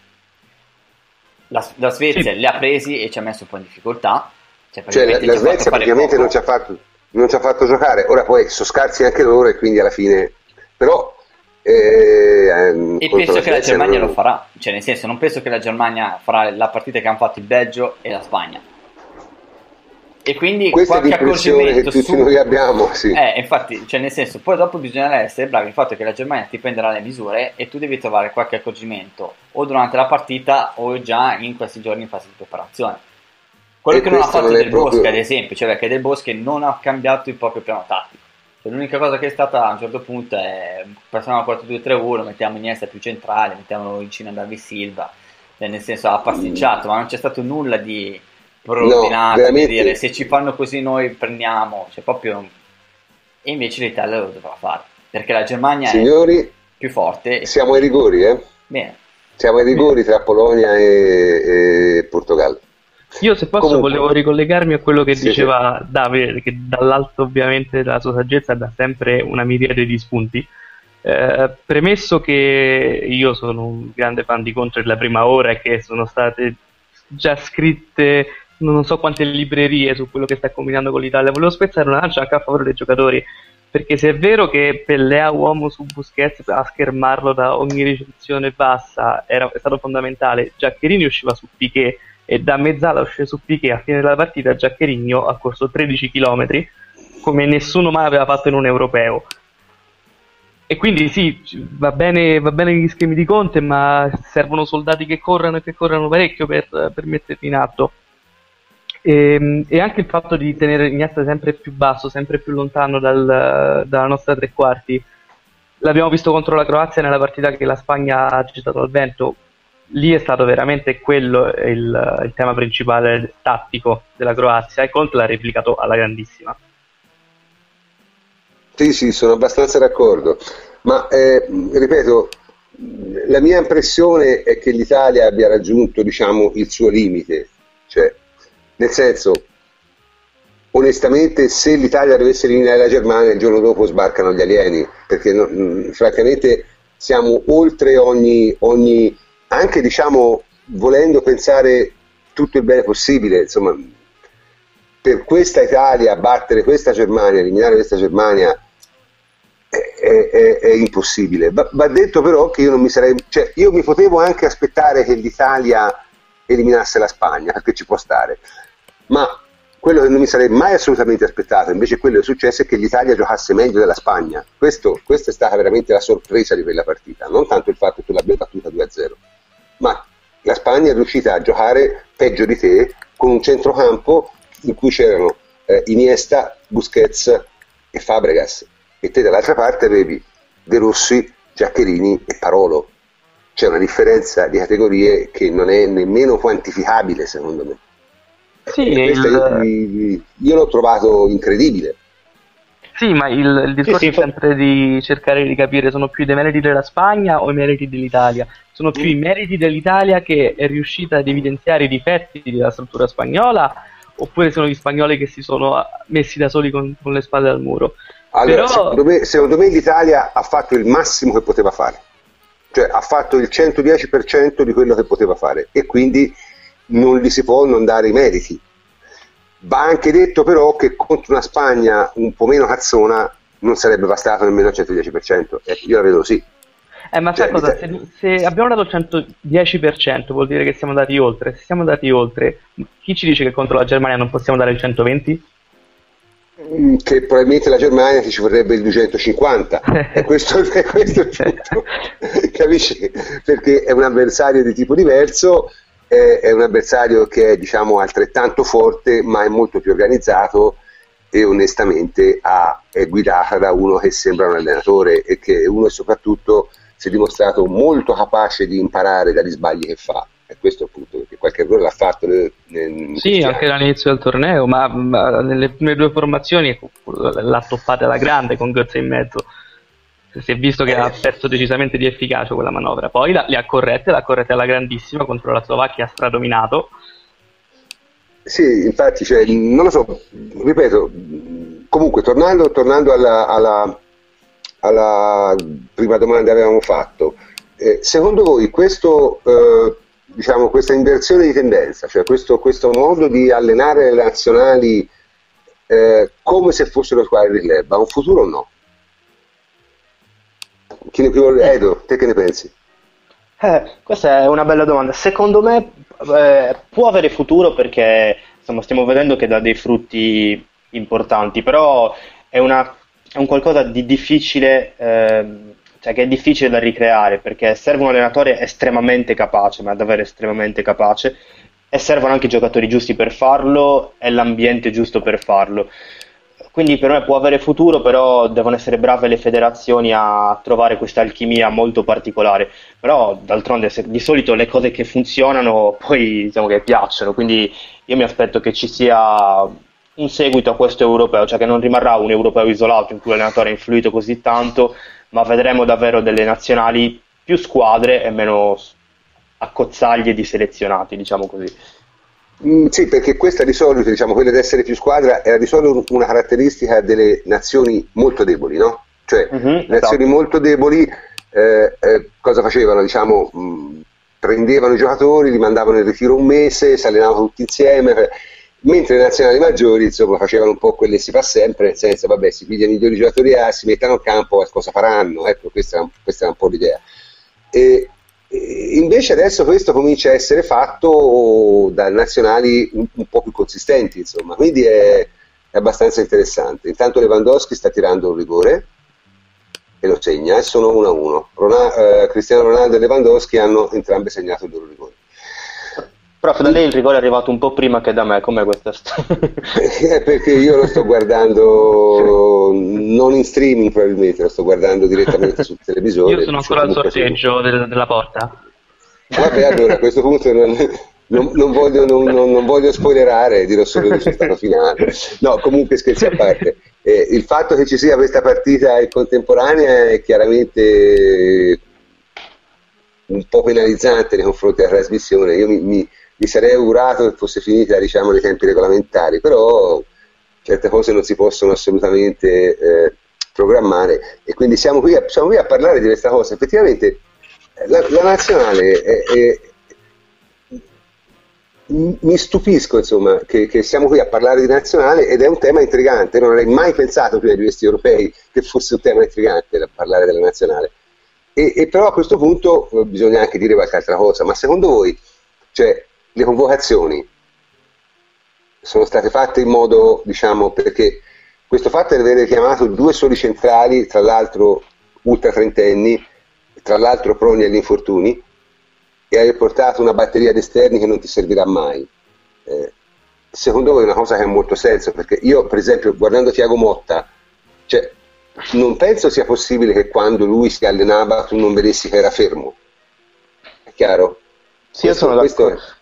La, la Svezia sì. li ha presi e ci ha messo un po' in difficoltà. Cioè, cioè la, la Svezia praticamente non ci, fatto, non ci, ha fatto, giocare, ora poi sono scarsi anche loro e quindi alla fine... Però e, ehm, e penso che la Germania non... lo farà, cioè nel senso non penso che la Germania farà la partita che hanno fatto il Belgio e la Spagna. E quindi questa è l'impressione che tutti su... noi abbiamo sì. eh, infatti cioè nel senso poi dopo bisogna essere bravi il fatto è che la Germania ti prenderà le misure e tu devi trovare qualche accorgimento o durante la partita o già in questi giorni in fase di preparazione quello e che non ha fatto non Del proprio... Bosque ad esempio cioè perché Del Bosque non ha cambiato il proprio piano tattico cioè, l'unica cosa che è stata a un certo punto è passiamo al 4-2-3-1 mettiamo Iniesta più centrale mettiamo vicino a David Silva cioè, nel senso ha pasticciato mm. ma non c'è stato nulla di preordinato, no, veramente... dire se ci fanno così noi prendiamo, cioè proprio... E invece l'Italia lo dovrà fare, perché la Germania Signori, è più forte. Siamo ai rigori, eh? Bene. Siamo ai rigori Bene. tra Polonia e, e Portogallo. Io se posso Comunque, volevo ricollegarmi a quello che sì, diceva sì. Davide, che dall'alto ovviamente della sua saggezza dà sempre una miriade di spunti. Eh, premesso che io sono un grande fan di Contro della prima ora e che sono state già scritte non so quante librerie su quello che sta combinando con l'Italia. Volevo spezzare una lancia anche a favore dei giocatori, perché se è vero che Pellea uomo su Busquets a schermarlo da ogni ricezione bassa era, è stato fondamentale, Giaccherini usciva su Piquet e da mezzala uscire su Piquet a fine della partita Giaccherini ha corso 13 km come nessuno mai aveva fatto in un europeo. E quindi sì, va bene, va bene gli schemi di Conte, ma servono soldati che corrano e che corrano parecchio per, per metterli in atto. E, ehm, e, anche il fatto di tenere Iniesta sempre più basso, sempre più lontano dal, dalla nostra tre quarti. L'abbiamo visto contro la Croazia nella partita che la Spagna ha gettato al vento. Lì è stato veramente quello il, il tema principale tattico della Croazia e Conte l'ha replicato alla grandissima. Sì, sì, sono abbastanza d'accordo, ma eh, ripeto, la mia impressione è che l'Italia abbia raggiunto diciamo, il suo limite, cioè nel senso, onestamente, se l'Italia dovesse eliminare la Germania, il giorno dopo sbarcano gli alieni, perché mh, francamente siamo oltre ogni, ogni, anche diciamo, volendo pensare tutto il bene possibile, insomma, per questa Italia battere questa Germania, eliminare questa Germania è, è, è impossibile. Va, va, detto però che io non mi sarei, cioè io mi potevo anche aspettare che l'Italia eliminasse la Spagna, perché ci può stare ma quello che non mi sarei mai assolutamente aspettato, invece quello che è successo è che l'Italia giocasse meglio della Spagna. Questo, questa è stata veramente la sorpresa di quella partita, non tanto il fatto che tu l'abbia battuta 2-0, ma la Spagna è riuscita a giocare peggio di te con un centrocampo in cui c'erano eh, Iniesta, Busquets e Fabregas e te dall'altra parte avevi De Rossi, Giaccherini e Parolo. C'è una differenza di categorie che non è nemmeno quantificabile secondo me. Sì, il... io, io l'ho trovato incredibile. Sì, ma il, il discorso sì, sì, è sempre di cercare di capire sono più i meriti della Spagna o i meriti dell'Italia. Sono più mm. i meriti dell'Italia che è riuscita ad evidenziare i difetti della struttura spagnola oppure sono gli spagnoli che si sono messi da soli con, con le spalle al muro. Allora, Però... secondo, me, secondo me l'Italia ha fatto il massimo che poteva fare, cioè ha fatto il 110% di quello che poteva fare e quindi non gli si può non dare i meriti. Va anche detto però che contro una Spagna un po' meno cazzona non sarebbe bastato nemmeno il 110%, eh, io la vedo così. Eh, ma sai cioè, cosa? Se, se, abbiamo dato il 110% vuol dire che siamo andati oltre. Se siamo andati oltre, chi ci dice che contro la Germania non possiamo dare il 120%? Mm, che probabilmente la Germania ci vorrebbe il 250 *laughs* e questo, è questo il punto *laughs* capisci? perché è un avversario di tipo diverso è, è un avversario che è diciamo, altrettanto forte, ma è molto più organizzato e onestamente ha, è guidata da uno che sembra un allenatore e che uno soprattutto si è dimostrato molto capace di imparare dagli sbagli che fa. E questo appunto, perché qualche errore l'ha fatto nel, nel Sì, anche all'inizio del torneo, ma, ma nelle prime due formazioni l'ha toppata alla grande con Götze in mezzo si è visto che ha perso decisamente di efficacia quella manovra. Poi la, le ha corrette, l'ha corretta alla grandissima contro la Slovacchia, ha stradominato. Sì, infatti, cioè, non lo so, ripeto, comunque tornando, tornando alla, alla, alla, prima domanda che avevamo fatto, eh, secondo voi questo, eh, diciamo, questa inversione di tendenza, cioè questo, questo, modo di allenare le nazionali eh, come se fossero squadre di club, ha un futuro o no? Chi ne più Edo, te che ne pensi? Eh, questa è una bella domanda. Secondo me eh, può avere futuro perché insomma, stiamo vedendo che dà dei frutti importanti, però è, una, è un qualcosa di difficile, eh, cioè che è difficile da ricreare, perché serve un allenatore estremamente capace, ma davvero estremamente capace, e servono anche i giocatori giusti per farlo e l'ambiente giusto per farlo. Quindi per me può avere futuro, però devono essere brave le federazioni a trovare questa alchimia molto particolare. Però d'altronde di solito le cose che funzionano poi diciamo che piacciono, quindi io mi aspetto che ci sia un seguito a questo europeo, cioè che non rimarrà un europeo isolato in cui l'allenatore ha influito così tanto, ma vedremo davvero delle nazionali più squadre e meno accozzaglie di selezionati, diciamo così. Mm, sì, perché questa di solito, diciamo, quella di essere più squadra, era di solito una caratteristica delle nazioni molto deboli, no? Cioè, uh-huh, nazioni esatto. molto deboli eh, eh, cosa facevano? Diciamo, mh, mm, prendevano i giocatori, li mandavano in ritiro un mese, si allenavano tutti insieme, per... mentre le nazionali maggiori insomma, facevano un po' quello che si fa sempre, nel senso, vabbè, si pigliano i migliori giocatori A, si mettono in campo e cosa faranno? Ecco, questa questa è un po' l'idea. E, Invece adesso questo comincia a essere fatto da nazionali un, un po' più consistenti, insomma, quindi è, è, abbastanza interessante. Intanto Lewandowski sta tirando un rigore e lo segna, e sono 1-1. Ronald, eh, Cristiano Ronaldo e Lewandowski hanno entrambi segnato il loro rigore. Prof, da lei il rigore è arrivato un po' prima che da me, com'è questa storia? *laughs* Perché io lo sto guardando non in streaming probabilmente, lo sto guardando direttamente sul televisore. Io sono ancora al sorteggio del, della porta. Vabbè, allora a questo punto non, non, non, voglio, non, voglio, spoilerare, dirò solo il risultato finale. No, comunque scherzi a parte. Eh, il fatto che ci sia questa partita in contemporanea è chiaramente un po' penalizzante nei confronti della trasmissione. Io mi, mi mi sarei augurato che fosse finita diciamo, nei tempi regolamentari, però certe cose non si possono assolutamente eh, programmare e quindi siamo qui, a, siamo qui, a, parlare di questa cosa. Effettivamente la, la nazionale è, è, mi stupisco insomma che, che, siamo qui a parlare di nazionale ed è un tema intrigante, non avrei mai pensato prima di questi europei che fosse un tema intrigante da parlare della nazionale. E, e però a questo punto eh, bisogna anche dire qualche altra cosa, ma secondo voi, cioè, le convocazioni sono state fatte in modo, diciamo, perché questo fatto di aver chiamato due soli centrali, tra l'altro ultra trentenni, tra l'altro proni agli infortuni, e aver portato una batteria di esterni che non ti servirà mai. Eh, secondo voi è una cosa che ha molto senso, perché io, per esempio, guardando Tiago Motta, cioè, non penso sia possibile che quando lui si allenava tu non vedessi che era fermo. È chiaro? Sì, questo, io sono d'accordo.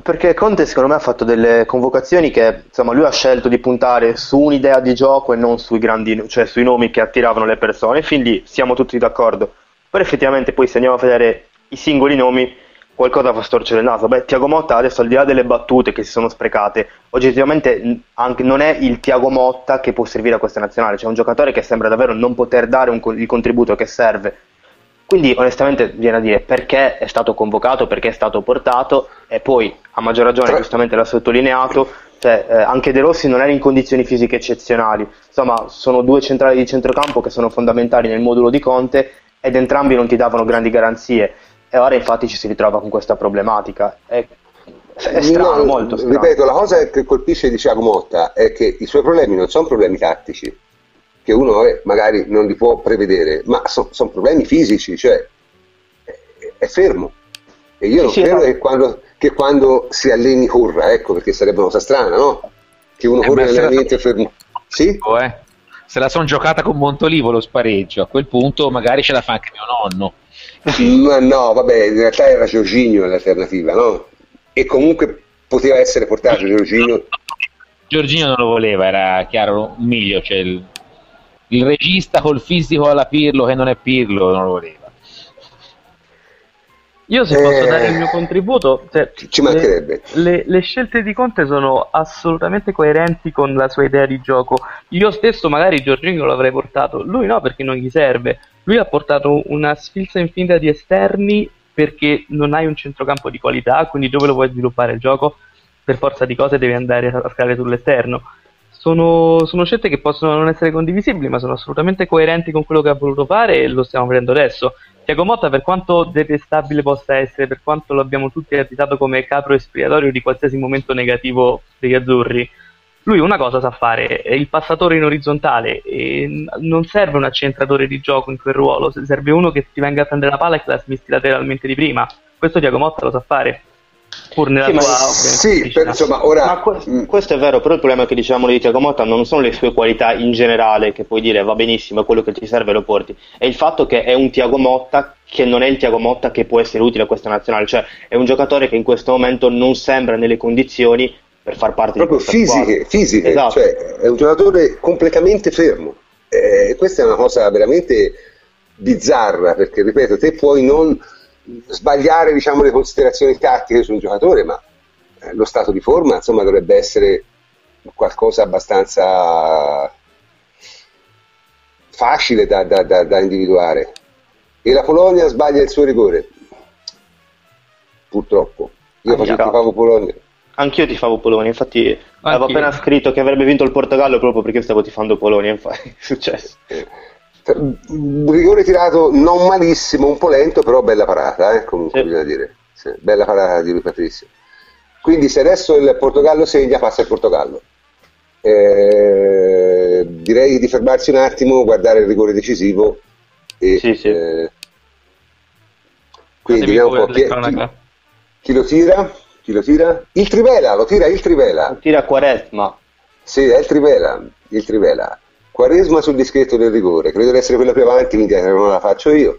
Perché Conte secondo me ha fatto delle convocazioni che insomma lui ha scelto di puntare su un'idea di gioco e non sui grandi, cioè sui nomi che attiravano le persone, fin lì siamo tutti d'accordo. Però effettivamente poi se andiamo a vedere i singoli nomi qualcosa fa storcere il naso. Beh, Tiago Motta adesso al di là delle battute che si sono sprecate, oggettivamente anche, non è il Tiago Motta che può servire a questa nazionale, c'è un giocatore che sembra davvero non poter dare un, il contributo che serve quindi onestamente viene a dire perché è stato convocato, perché è stato portato e poi a maggior ragione, giustamente l'ha sottolineato, cioè, eh, anche De Rossi non era in condizioni fisiche eccezionali, insomma sono due centrali di centrocampo che sono fondamentali nel modulo di Conte ed entrambi non ti davano grandi garanzie e ora infatti ci si ritrova con questa problematica. È, è strano, no, molto strano. Ripeto, la cosa che colpisce di Motta è che i suoi problemi non sono problemi tattici, che uno magari non li può prevedere, ma sono son problemi fisici, cioè è, è fermo. E io non sì, credo che quando, che quando, si alleni corra, ecco, perché sarebbe una cosa strana, no? Che uno eh, corre nell'allenamento fermo. Sì? Eh. Se la sono giocata con Montolivo lo spareggio, a quel punto magari ce la fa anche mio nonno. *laughs* Ma no, vabbè, in realtà era Giorginio l'alternativa, no? E comunque poteva essere portato Giorginio. Giorginio non lo voleva, era chiaro un miglio, cioè il, il regista col fisico alla Pirlo che non è Pirlo non lo voleva. Io se posso dare il mio eh, contributo, cioè, ci mancherebbe. Le, le, le, scelte di Conte sono assolutamente coerenti con la sua idea di gioco. Io stesso magari Giorginio l'avrei portato, lui no perché non gli serve. Lui ha portato una sfilza infinita di esterni perché non hai un centrocampo di qualità, quindi dove lo vuoi sviluppare il gioco? Per forza di cose devi andare a scalare sull'esterno sono, sono, scelte che possono non essere condivisibili, ma sono assolutamente coerenti con quello che ha voluto fare e lo stiamo vedendo adesso. Tiago Motta, per quanto detestabile possa essere, per quanto lo abbiamo tutti additato come capro espiatorio di qualsiasi momento negativo degli azzurri, lui una cosa sa fare, è il passatore in orizzontale non serve un accentratore di gioco in quel ruolo, serve uno che ti venga a prendere la palla e che la smisti lateralmente di prima. Questo Tiago Motta lo sa fare pur nella sì, tua sì, per, insomma, ora... ma que- mm. questo è vero, però il problema che dicevamo di Tiago Motta non sono le sue qualità in generale, che puoi dire va benissimo, è quello che ti serve lo porti, è il fatto che è un Tiago Motta che non è il Tiago Motta che può essere utile a questa nazionale, cioè è un giocatore che in questo momento non sembra nelle condizioni per far parte proprio di questa fisiche, squadra. fisiche, esatto. cioè è un giocatore completamente fermo. Eh, questa è una cosa veramente bizzarra, perché ripeto, te puoi non sbagliare diciamo, le considerazioni tattiche su un giocatore, ma eh, lo stato di forma insomma, dovrebbe essere qualcosa abbastanza facile da, da, da, da, individuare. E la Polonia sbaglia il suo rigore. Purtroppo. Io facevo tifavo Polonia. Anch'io tifavo Polonia, infatti Anch'io. avevo appena scritto che avrebbe vinto il Portogallo proprio perché stavo tifando Polonia, infatti *laughs* è successo. Eh rigore tirato non malissimo, un po' lento, però bella parata, eh, comunque sì. bisogna dire. Sì, bella parata di lui Patrizio. Quindi se adesso il Portogallo segna, passa il Portogallo. Eh, direi di fermarsi un attimo, guardare il rigore decisivo. E, sì, sì. Eh, quindi vediamo un po' chi, chi, chi, lo tira? Chi lo tira? Il Trivela, lo tira il Trivela. Lo tira Quaresma. Sì, è il Trivela, il Trivela. Quaresma sul discreto del rigore, credo di essere quella più avanti, quindi non la faccio io.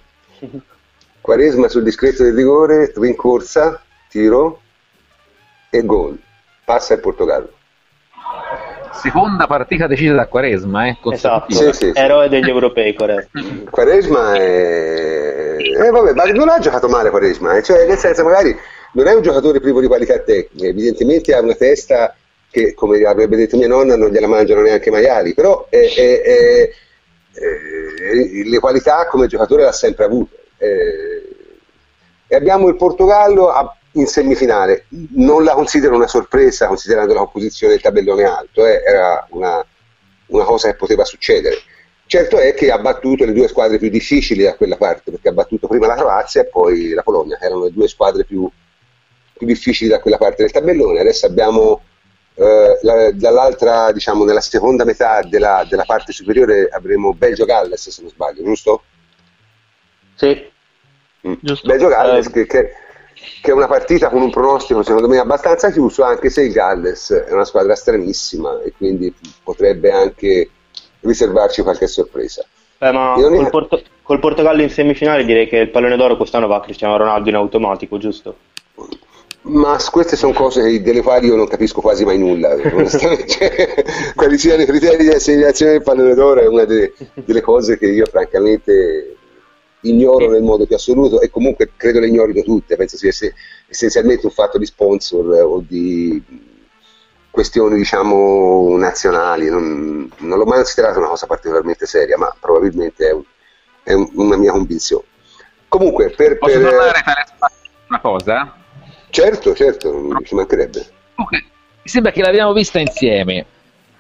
Quaresma sul discreto del rigore, rincorsa, tiro e gol. Passa il Portogallo. Seconda partita decisa da Quaresma, eh? Esatto, sì, sì, sì. eroe degli europei, corretto. Quaresma è... Eh, vabbè, ma non ha giocato male Quaresma, eh? cioè nel senso magari non è un giocatore privo di qualità tecniche, evidentemente ha una testa che come avrebbe detto mia nonna non gliela mangiano neanche i maiali, però eh, eh, eh, le qualità come giocatore l'ha sempre avute. e abbiamo il Portogallo a, in semifinale, non la considero una sorpresa considerando la composizione del tabellone alto, eh, era una, una cosa che poteva succedere. Certo è che ha battuto le due squadre più difficili da quella parte, perché ha battuto prima la Croazia e poi la Polonia, erano le due squadre più, più difficili da quella parte del tabellone. Adesso abbiamo eh, la, dall'altra, diciamo, nella seconda metà della, della parte superiore avremo Belgio-Galles, se non sbaglio, giusto? Sì. Mm. Belgio-Galles, eh. che, che, che, è una partita con un pronostico, secondo me, abbastanza chiuso, anche se il Galles è una squadra stranissima e quindi potrebbe anche riservarci qualche sorpresa. Eh, ma col, Porto- col Portogallo in semifinale direi che il pallone d'oro quest'anno va a Cristiano Ronaldo in automatico, giusto? Ma queste sono cose delle quali io non capisco quasi mai nulla, *laughs* onestamente. Quali siano i criteri di assegnazione del pallone d'oro è una delle, delle, cose che io francamente ignoro nel modo più assoluto e comunque credo le ignorino tutte, penso sia essenzialmente un fatto di sponsor o di questioni diciamo nazionali, non, non l'ho mai considerato una cosa particolarmente seria, ma probabilmente è, un, è un, una mia convinzione. Comunque, per... Posso per... tornare a una cosa? Certo, certo, non ci mancherebbe. Okay. Mi sembra che l'abbiamo vista insieme.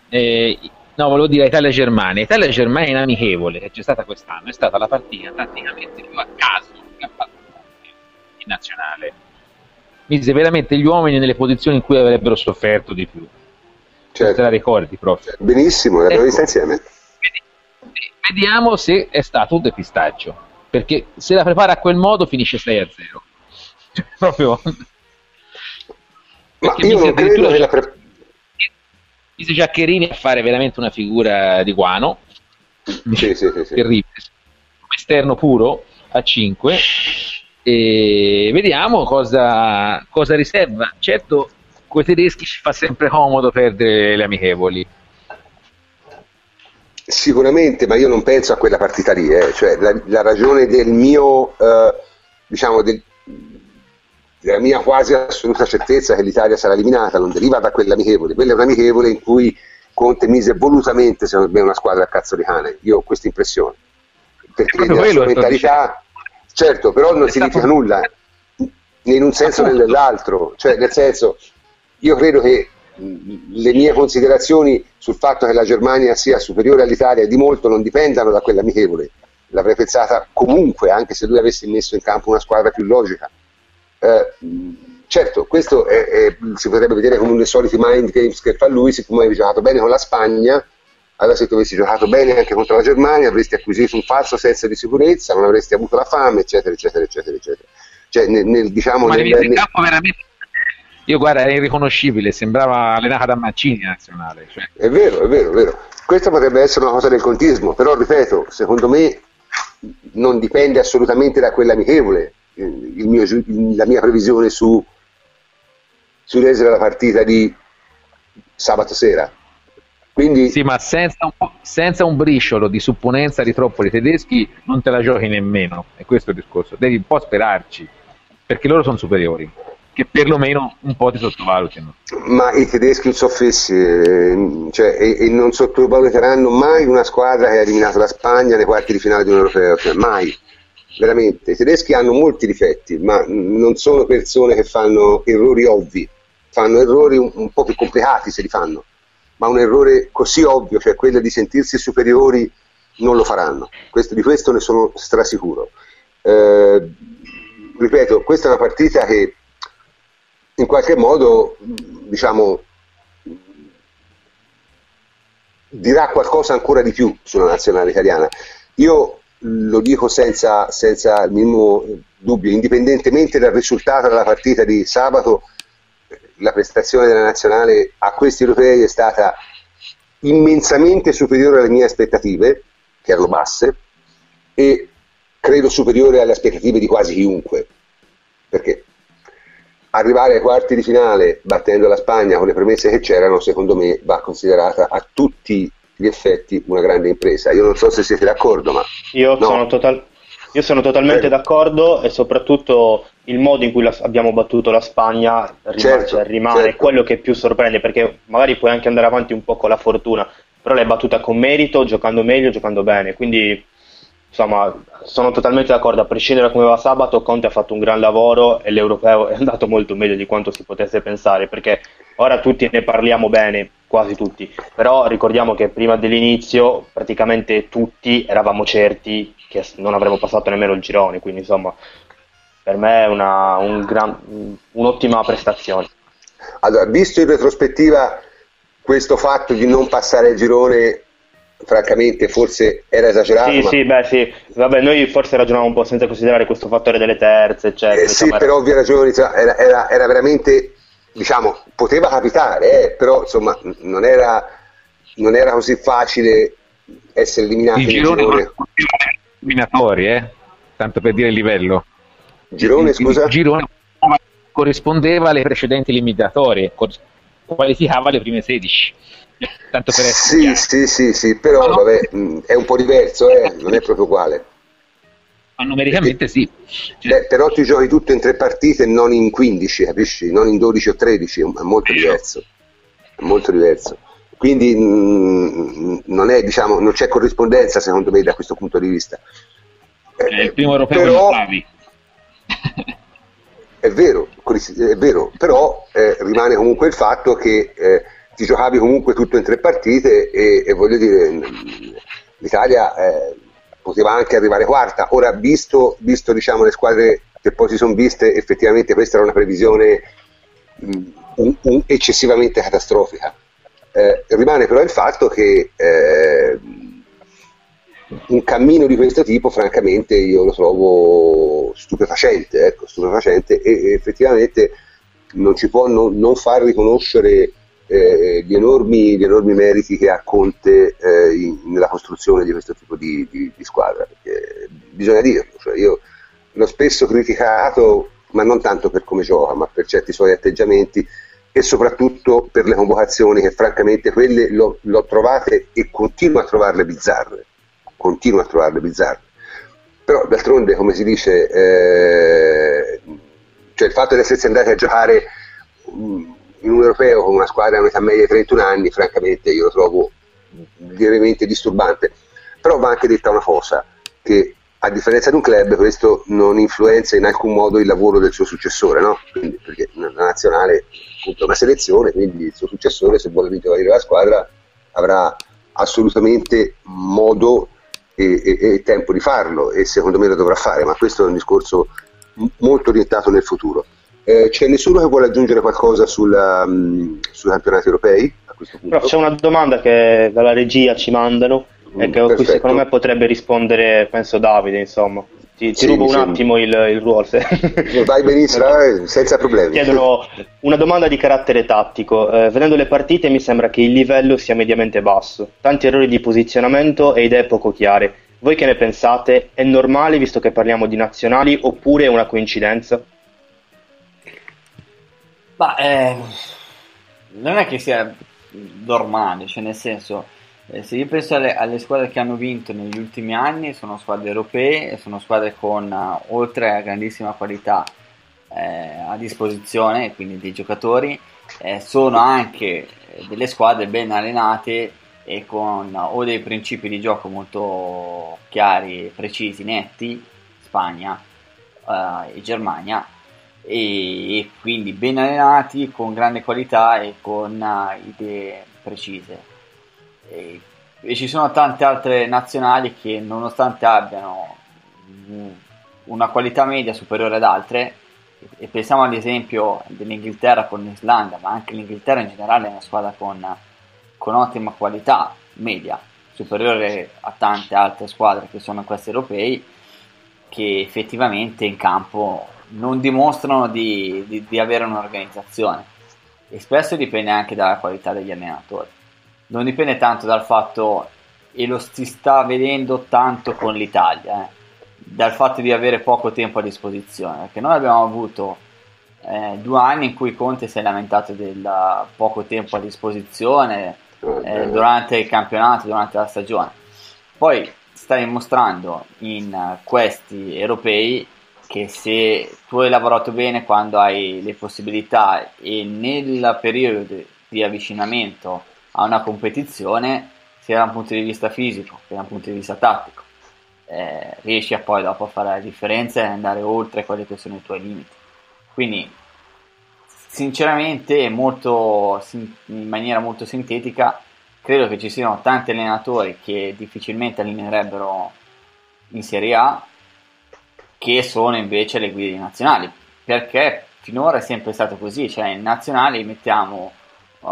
Eh, no, volevo dire Italia-Germania. Italia-Germania in amichevole, che c'è stata quest'anno, è stata la partita praticamente più a caso che ha fatto in nazionale. Mise veramente gli uomini nelle posizioni in cui avrebbero sofferto di più. Certo. te la ricordi proprio. Benissimo, l'abbiamo ecco. vista insieme. Vediamo se è stato un depistaggio. Perché se la prepara a quel modo finisce 6 a 0. Cioè, *laughs* proprio ma io non credo che la pre... Mise Giaccherini a fare veramente una figura di guano. Sì, sì, sì, terribile. Esterno puro a 5 e vediamo cosa, cosa riserva. Certo, con i tedeschi ci fa sempre comodo perdere le amichevoli. Sicuramente, ma io non penso a quella partita lì, eh. cioè, la, la, ragione del mio, eh, diciamo, del, la mia quasi assoluta certezza che l'Italia sarà eliminata non deriva da quell'amichevole, quella è un'amichevole in cui Conte mise volutamente, secondo me, una squadra a cazzo di cane. Io ho questa impressione. Perché la sua mentalità, certo, però non significa nulla, né in un senso né nell'altro. Cioè, nel senso, io credo che le mie considerazioni sul fatto che la Germania sia superiore all'Italia di molto non dipendano da quell'amichevole, l'avrei pensata comunque, anche se lui avesse messo in campo una squadra più logica. Eh, certo, questo è, è, si potrebbe vedere come uno dei soliti mind games che fa lui, siccome avevi giocato bene con la Spagna, allora se tu avessi giocato bene anche contro la Germania avresti acquisito un falso senso di sicurezza, non avresti avuto la fame, eccetera, eccetera, eccetera, eccetera. Cioè, nel, nel, diciamo, Ma nel, nel campo veramente io guarda, era irriconoscibile, sembrava allenata da Mancini nazionale. Cioè. È vero, è vero, è vero. Questa potrebbe essere una cosa del contismo, però ripeto, secondo me non dipende assolutamente da quella amichevole mio, la mia previsione su, sull'esito della partita di sabato sera. Quindi, sì, ma senza un, senza un, briciolo di supponenza di troppo i tedeschi non te la giochi nemmeno, è questo il discorso. Devi un po' sperarci, perché loro sono superiori che perlomeno un po' ti sottovalutino. Ma i tedeschi insoffessi eh, cioè, e, e, non sottovaluteranno mai una squadra che ha eliminato la Spagna nei quarti di finale di un europeo, cioè, mai, veramente. I tedeschi hanno molti difetti, ma non sono persone che fanno errori ovvi, fanno errori un, un po' più complicati se li fanno, ma un errore così ovvio, cioè quello di sentirsi superiori, non lo faranno. Questo, di questo ne sono strasicuro. Eh, ripeto, questa è una partita che in qualche modo, diciamo, dirà qualcosa ancora di più sulla nazionale italiana. Io lo dico senza, senza il minimo dubbio, indipendentemente dal risultato della partita di sabato, la prestazione della nazionale a questi europei è stata immensamente superiore alle mie aspettative, che erano basse, e credo superiore alle aspettative di quasi chiunque, perché arrivare ai quarti di finale battendo la Spagna con le premesse che c'erano, secondo me va considerata a tutti gli effetti una grande impresa. Io non so se siete d'accordo, ma... Io, no. sono, total- io sono, totalmente eh. d'accordo e soprattutto il modo in cui la- abbiamo battuto la Spagna rimane, certo, cioè, rimane certo. quello che più sorprende, perché magari puoi anche andare avanti un po' con la fortuna, però l'hai battuta con merito, giocando meglio, giocando bene, quindi insomma, sono totalmente d'accordo, a prescindere da come va sabato, Conte ha fatto un gran lavoro e l'europeo è andato molto meglio di quanto si potesse pensare, perché ora tutti ne parliamo bene, quasi tutti, però ricordiamo che prima dell'inizio praticamente tutti eravamo certi che non avremmo passato nemmeno il girone, quindi insomma, per me è una, un gran, un'ottima prestazione. Allora, visto in retrospettiva questo fatto di non passare il girone francamente forse era esagerato. Sì, ma... sì, beh, sì. Vabbè, noi forse ragioniamo un po' senza considerare questo fattore delle terze, eccetera. Eh, sì, per ovvie ragioni, era, era, era, veramente, diciamo, poteva capitare, eh, però insomma non era, non era, così facile essere eliminati il girone. girone. Eliminatori, eh? tanto per dire il livello. Girone, il, scusa? Il girone corrispondeva alle precedenti eliminatorie, qualificava le prime 16 tanto per essere sì, sì, sì, sì, però no, vabbè, mm, è un po' diverso, eh? non è proprio uguale. Ma numericamente sì. Cioè, Beh, però ti giochi tutto in tre partite, non in 15, capisci? Non in 12 o 13, è molto diverso. È molto diverso. Quindi mh, mm, non, è, diciamo, non c'è corrispondenza secondo me da questo punto di vista. È il primo europeo però, è vero, è vero, però eh, rimane comunque il fatto che eh, ti giocavi comunque tutto in tre partite e, e voglio dire, l'Italia eh, poteva anche arrivare quarta. Ora, visto, visto diciamo, le squadre che poi si sono viste, effettivamente questa era una previsione mh, un, un eccessivamente catastrofica. Eh, rimane però il fatto che eh, un cammino di questo tipo, francamente, io lo trovo stupefacente, ecco, stupefacente e, e effettivamente non ci può non, non far riconoscere eh, gli, enormi, gli, enormi, meriti che ha Conte eh, in, nella costruzione di questo tipo di, di, di squadra, perché bisogna dirlo, cioè io l'ho spesso criticato, ma non tanto per come gioca, ma per certi suoi atteggiamenti e soprattutto per le convocazioni che francamente quelle l'ho, l'ho trovate e continuo a trovarle bizzarre, continuo a trovarle bizzarre. Però d'altronde, come si dice, eh, cioè il fatto di essersi andati a giocare mh, in un europeo con una squadra a metà media di 31 anni, francamente io lo trovo lievemente disturbante. Però va anche detta una cosa, che a differenza di un club questo non influenza in alcun modo il lavoro del suo successore, no? quindi, perché la nazionale appunto, è una selezione, quindi il suo successore se vuole vincere la squadra avrà assolutamente modo e, e, e tempo di farlo e secondo me lo dovrà fare, ma questo è un discorso molto orientato nel futuro. Eh, c'è nessuno che vuole aggiungere qualcosa sulla, um, sui campionati europei? A questo punto? Però c'è una domanda che dalla regia ci mandano mm, e che a cui secondo me potrebbe rispondere, penso Davide, insomma. Ti, ti sì, rubo un sembra. attimo il, il ruolo. Se... Vai benissimo, eh, senza problemi. Chiedono una domanda di carattere tattico. Eh, vedendo le partite mi sembra che il livello sia mediamente basso. Tanti errori di posizionamento e idee poco chiare. Voi che ne pensate? È normale visto che parliamo di nazionali oppure è una coincidenza? Ma eh, non è che sia normale, cioè nel senso, eh, se io penso alle, alle, squadre che hanno vinto negli ultimi anni, sono squadre europee sono squadre con, uh, oltre a grandissima qualità eh, a disposizione, quindi dei giocatori, eh, sono anche delle squadre ben allenate e con o dei principi di gioco molto chiari, precisi, netti, Spagna eh, e Germania, e, e, quindi ben allenati, con grande qualità e con uh, idee precise. E, e, ci sono tante altre nazionali che nonostante abbiano una qualità media superiore ad altre, e pensiamo all'esempio dell'Inghilterra con l'Islanda, ma anche l'Inghilterra in generale è una squadra con con ottima qualità media, superiore a tante altre squadre che sono questi europei, che effettivamente in campo non dimostrano di, di, di avere un'organizzazione e spesso dipende anche dalla qualità degli allenatori. Non dipende tanto dal fatto, e lo si sta vedendo tanto con l'Italia, eh, dal fatto di avere poco tempo a disposizione, perché noi abbiamo avuto eh, due anni in cui Conte si è lamentato del poco tempo a disposizione, eh, durante il campionato, durante la stagione. Poi sta dimostrando in questi europei che se tu hai lavorato bene quando hai le possibilità e nel periodo di avvicinamento a una competizione, sia da un punto di vista fisico che da un punto di vista tattico, eh, riesci a poi dopo a fare la differenza e andare oltre quelli che sono i tuoi limiti. Quindi sinceramente, molto, in maniera molto sintetica, credo che ci siano tanti allenatori che difficilmente allineerebbero in Serie A che sono invece le guide nazionali, perché finora è sempre stato così, cioè in nazionali mettiamo, uh,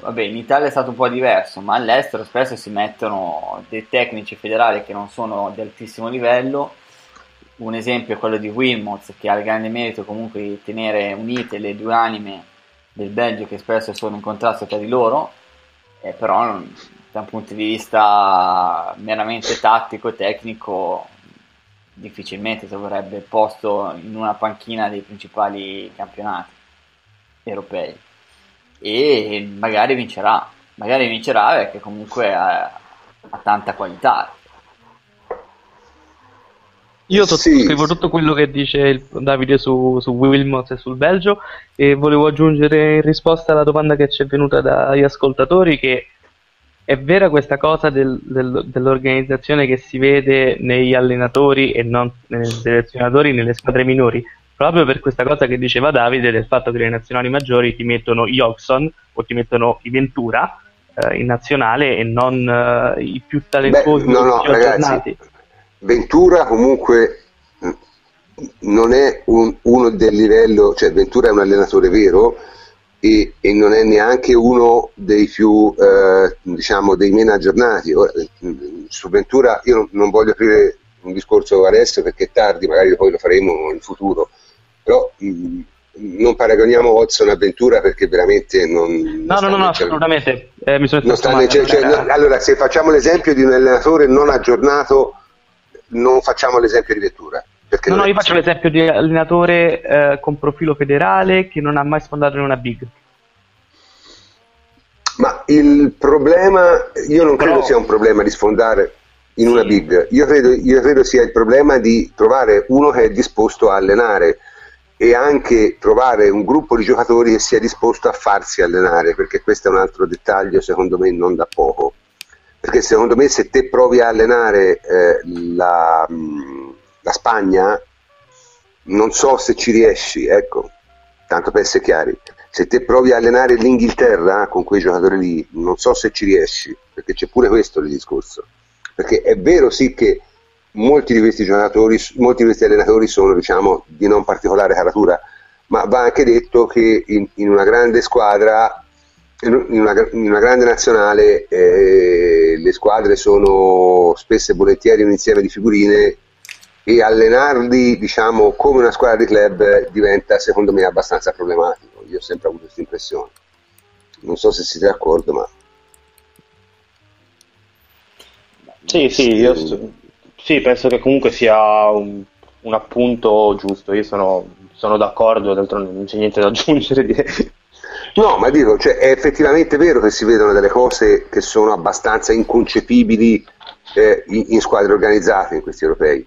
vabbè in Italia è stato un po' diverso, ma all'estero spesso si mettono dei tecnici federali che non sono di altissimo livello. Un esempio è quello di Wilmots che ha il grande merito comunque di tenere unite le due anime del Belgio che spesso sono in contrasto tra di loro, eh, però da un punto di vista meramente tattico e tecnico difficilmente troverebbe posto in una panchina dei principali campionati europei e magari vincerà, magari vincerà perché comunque ha, ha tanta qualità io sottoscrivo sì. tutto quello che dice Davide su, su Wilmot e sul Belgio e volevo aggiungere in risposta alla domanda che ci è venuta dagli ascoltatori che è vera questa cosa del, del, dell'organizzazione che si vede negli allenatori e non nei selezionatori nelle squadre minori, proprio per questa cosa che diceva Davide del fatto che le nazionali maggiori ti mettono i Oxon o ti mettono i Ventura eh, in nazionale e non eh, i più talentuosi Beh, no, no, ragazzi, Ventura comunque non è un, uno del livello, cioè Ventura è un allenatore vero e, e non è neanche uno dei più, eh, diciamo, dei meno aggiornati. Ora, su Ventura io non, non, voglio aprire un discorso adesso perché è tardi, magari poi lo faremo in futuro, però mh, non paragoniamo Watson a Ventura perché veramente non... No, non no, no, no, assolutamente. Eh, mi sono non sta nel, cioè, cioè, allora, se facciamo l'esempio di un allenatore non aggiornato non facciamo l'esempio di vettura. No, no, io faccio l'esempio di allenatore eh, con profilo federale che non ha mai sfondato in una big. Ma il problema, io non Però... credo sia un problema di sfondare in sì. una big, io credo, io credo sia il problema di trovare uno che è disposto a allenare e anche trovare un gruppo di giocatori che sia disposto a farsi allenare, perché questo è un altro dettaglio secondo me non da poco perché secondo me se te provi a allenare eh, la, mm, la, Spagna non so se ci riesci, ecco, tanto per essere chiari. Se te provi a allenare l'Inghilterra con quei giocatori lì, non so se ci riesci, perché c'è pure questo il discorso. perché è vero sì che molti di questi giocatori, molti di questi allenatori sono diciamo di non particolare caratura, ma va anche detto che in, in una grande squadra, in una, in una grande nazionale, eh, le squadre sono spesso e volentieri un insieme di figurine e allenarli diciamo come una squadra di club diventa secondo me abbastanza problematico. Io ho sempre avuto questa impressione. Non so se siete d'accordo, ma sì, sì, io sì, penso che comunque sia un, un appunto giusto. Io sono, sono d'accordo, d'altronde non c'è niente da *laughs* aggiungere. Direi. No, ma dico, cioè, è effettivamente vero che si vedono delle cose che sono abbastanza inconcepibili eh, in, in, squadre organizzate in questi europei.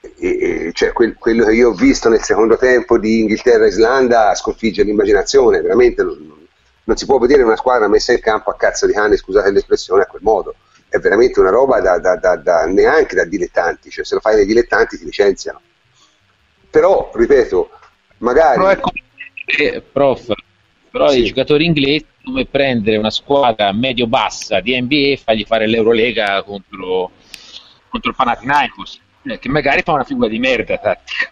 E, e, cioè, quel, quello che io ho visto nel secondo tempo di Inghilterra-Islanda sconfigge l'immaginazione, veramente non, non, si può vedere una squadra messa in campo a cazzo di cane, scusate l'espressione, a quel modo è veramente una roba da, da, da, da, neanche da dilettanti, cioè se lo fai dai dilettanti ti licenziano. Però, ripeto, magari... Però, ecco, eh, prof, però sì. i giocatori inglesi come prendere una squadra medio-bassa di NBA e fargli fare l'Eurolega contro, contro il Panathinaikos, eh, che magari fa una figura di merda tattica.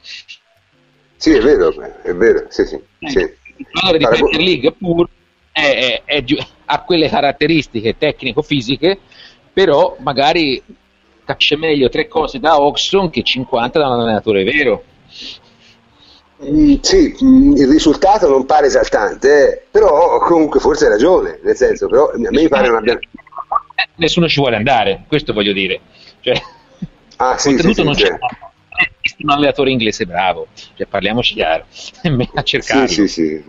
Sì, è vero, è vero, sì, sì. Eh, sì. Il giocatore di Premier League pur è, è, è, ha quelle caratteristiche tecnico-fisiche però magari capisce meglio tre cose da Oxon che 50 da un allenatore vero. Mm, sì, mm, il risultato non pare esaltante, eh, però comunque forse hai ragione, nel senso, però a me mi pare una... Eh, nessuno ci vuole andare, questo voglio dire. Cioè, ah, sì, oltretutto sì, non c'è un allenatore inglese bravo, cioè, parliamoci chiaro, *laughs* a cercare. Sì, sì, sì.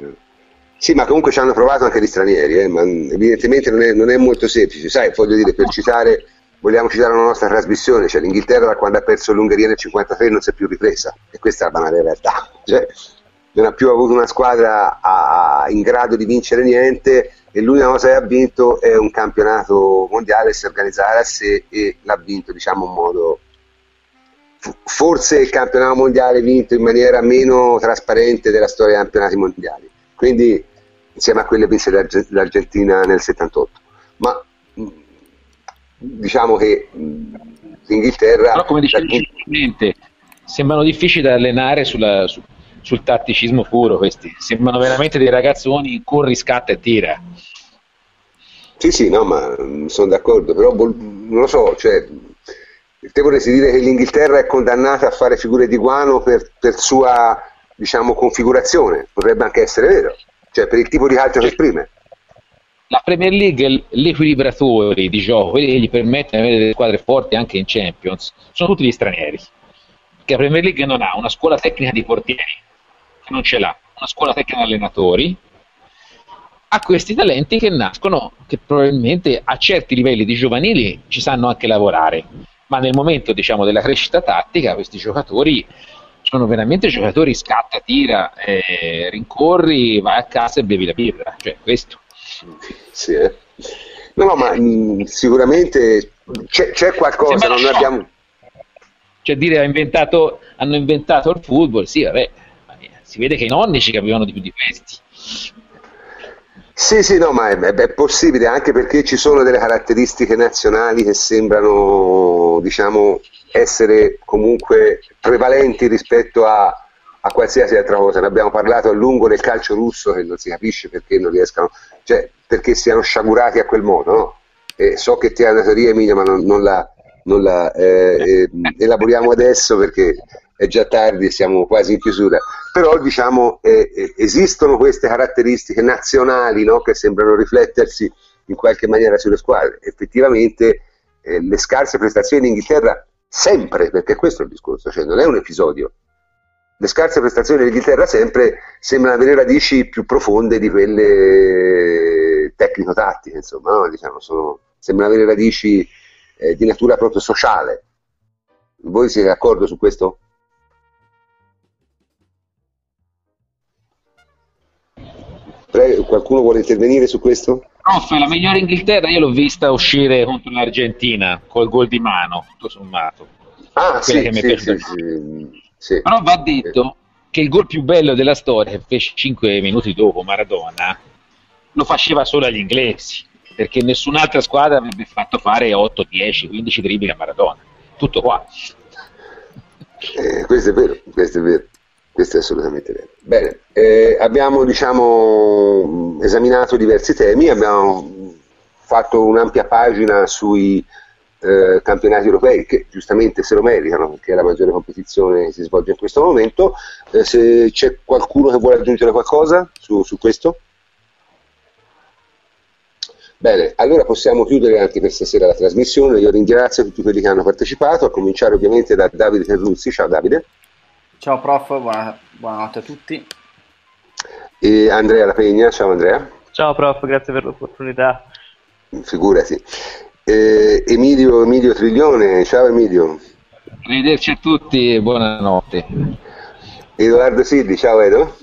Sì, ma comunque ci hanno provato anche gli stranieri, eh, ma evidentemente non è, non è, molto semplice. Sai, voglio dire, per citare, vogliamo citare una nostra trasmissione, cioè l'Inghilterra da quando ha perso l'Ungheria nel 1953 non si è più ripresa, e questa è la banale realtà. Cioè, non ha più avuto una squadra a, in grado di vincere niente e l'unica cosa che ha vinto è un campionato mondiale, si organizzare a sé e l'ha vinto diciamo in modo forse il campionato mondiale vinto in maniera meno trasparente della storia dei campionati mondiali. Quindi insieme a quelle vinse l'Argentina nel 78. Ma mm, diciamo che mm, l'Inghilterra... Però come dicevi giustamente, sembrano difficili da allenare sulla, su, sul tatticismo puro questi, sembrano veramente dei ragazzoni, corri, scatta e tira. Sì, sì, no, ma mm, sono d'accordo, però non lo so, cioè, te vorresti dire che l'Inghilterra è condannata a fare figure di guano per, per sua diciamo, configurazione, potrebbe anche essere vero. Cioè per il tipo di calcio che esprime. La Premier League, gli equilibratori di gioco, quelli che gli permettono di avere delle squadre forti anche in Champions, sono tutti gli stranieri. Perché la Premier League non ha una scuola tecnica di portieri, che non ce l'ha, una scuola tecnica di allenatori, ha questi talenti che nascono, che probabilmente a certi livelli di giovanili ci sanno anche lavorare, ma nel momento diciamo, della crescita tattica questi giocatori sono veramente giocatori scatta, tira, eh, rincorri, vai a casa e bevi la birra, cioè questo. Sì, eh. No, no, ma mh, mm, sicuramente c'è, c'è qualcosa, non abbiamo... Cioè dire inventato, hanno inventato il football, sì, vabbè, si vede che i nonni ci capivano di più di questi. Sì, sì, no, ma è, è, possibile anche perché ci sono delle caratteristiche nazionali che sembrano, diciamo, essere comunque prevalenti rispetto a, a, qualsiasi altra cosa. Ne abbiamo parlato a lungo del calcio russo che non si capisce perché non riescano, cioè perché siano sciagurati a quel modo, no? E so che ti hai una teoria Emilia, ma non, non la, non la eh, *laughs* eh, elaboriamo adesso perché è già tardi siamo quasi in chiusura. Però diciamo eh esistono queste caratteristiche nazionali no? che sembrano riflettersi in qualche maniera sulle squadre. Effettivamente eh, le scarse prestazioni in Inghilterra sempre, perché questo è il discorso, cioè non è un episodio. Le scarse prestazioni dell'Inghilterra sempre sembrano avere radici più profonde di quelle tecnico-tattiche, insomma, no? diciamo, sono, sembrano avere radici eh, di natura proprio sociale. Voi siete d'accordo su questo? Prego, qualcuno vuole intervenire su questo? Prof, la migliore Inghilterra io l'ho vista uscire contro l'Argentina col gol di mano, tutto sommato. Ah, sì, che mi sì, sì, sì, Però va detto che il gol più bello della storia, che fece 5 minuti dopo Maradona, lo faceva solo agli inglesi. perché nessun'altra squadra avrebbe fatto fare 8, 10, 15 dribbling a Maradona. Tutto qua. Eh, questo è vero, questo è vero, questo è assolutamente vero. Bene, eh, abbiamo diciamo, esaminato diversi temi, abbiamo fatto un'ampia pagina sui eh, campionati europei che giustamente se lo meritano perché la maggiore competizione si svolge in questo momento. Eh, se c'è qualcuno che vuole aggiungere qualcosa su, su questo? Bene, allora possiamo chiudere anche per stasera la trasmissione. Io ringrazio tutti quelli che hanno partecipato, a cominciare ovviamente da Davide Terruzzi. Ciao Davide. Ciao prof, buona, buonanotte a tutti. E Andrea La Pegna, ciao Andrea. Ciao prof, grazie per l'opportunità. Figurati. E Emilio, Emilio Triglione, ciao Emilio. Arrivederci a tutti e buonanotte. Edoardo Silli, ciao Edo.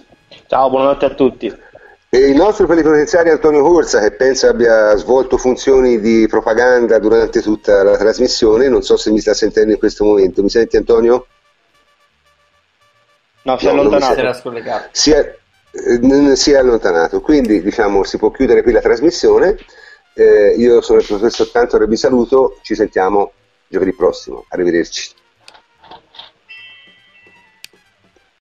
Ciao, buonanotte a tutti. E il nostro plenipotenziario Antonio Corsa, che penso abbia svolto funzioni di propaganda durante tutta la trasmissione, non so se mi sta sentendo in questo momento. Mi senti Antonio? No, si è no, allontanato. Si è, eh, si è allontanato, quindi diciamo si può chiudere qui la trasmissione. Eh, io sono il professor Cantor e vi saluto, ci sentiamo giovedì prossimo. Arrivederci.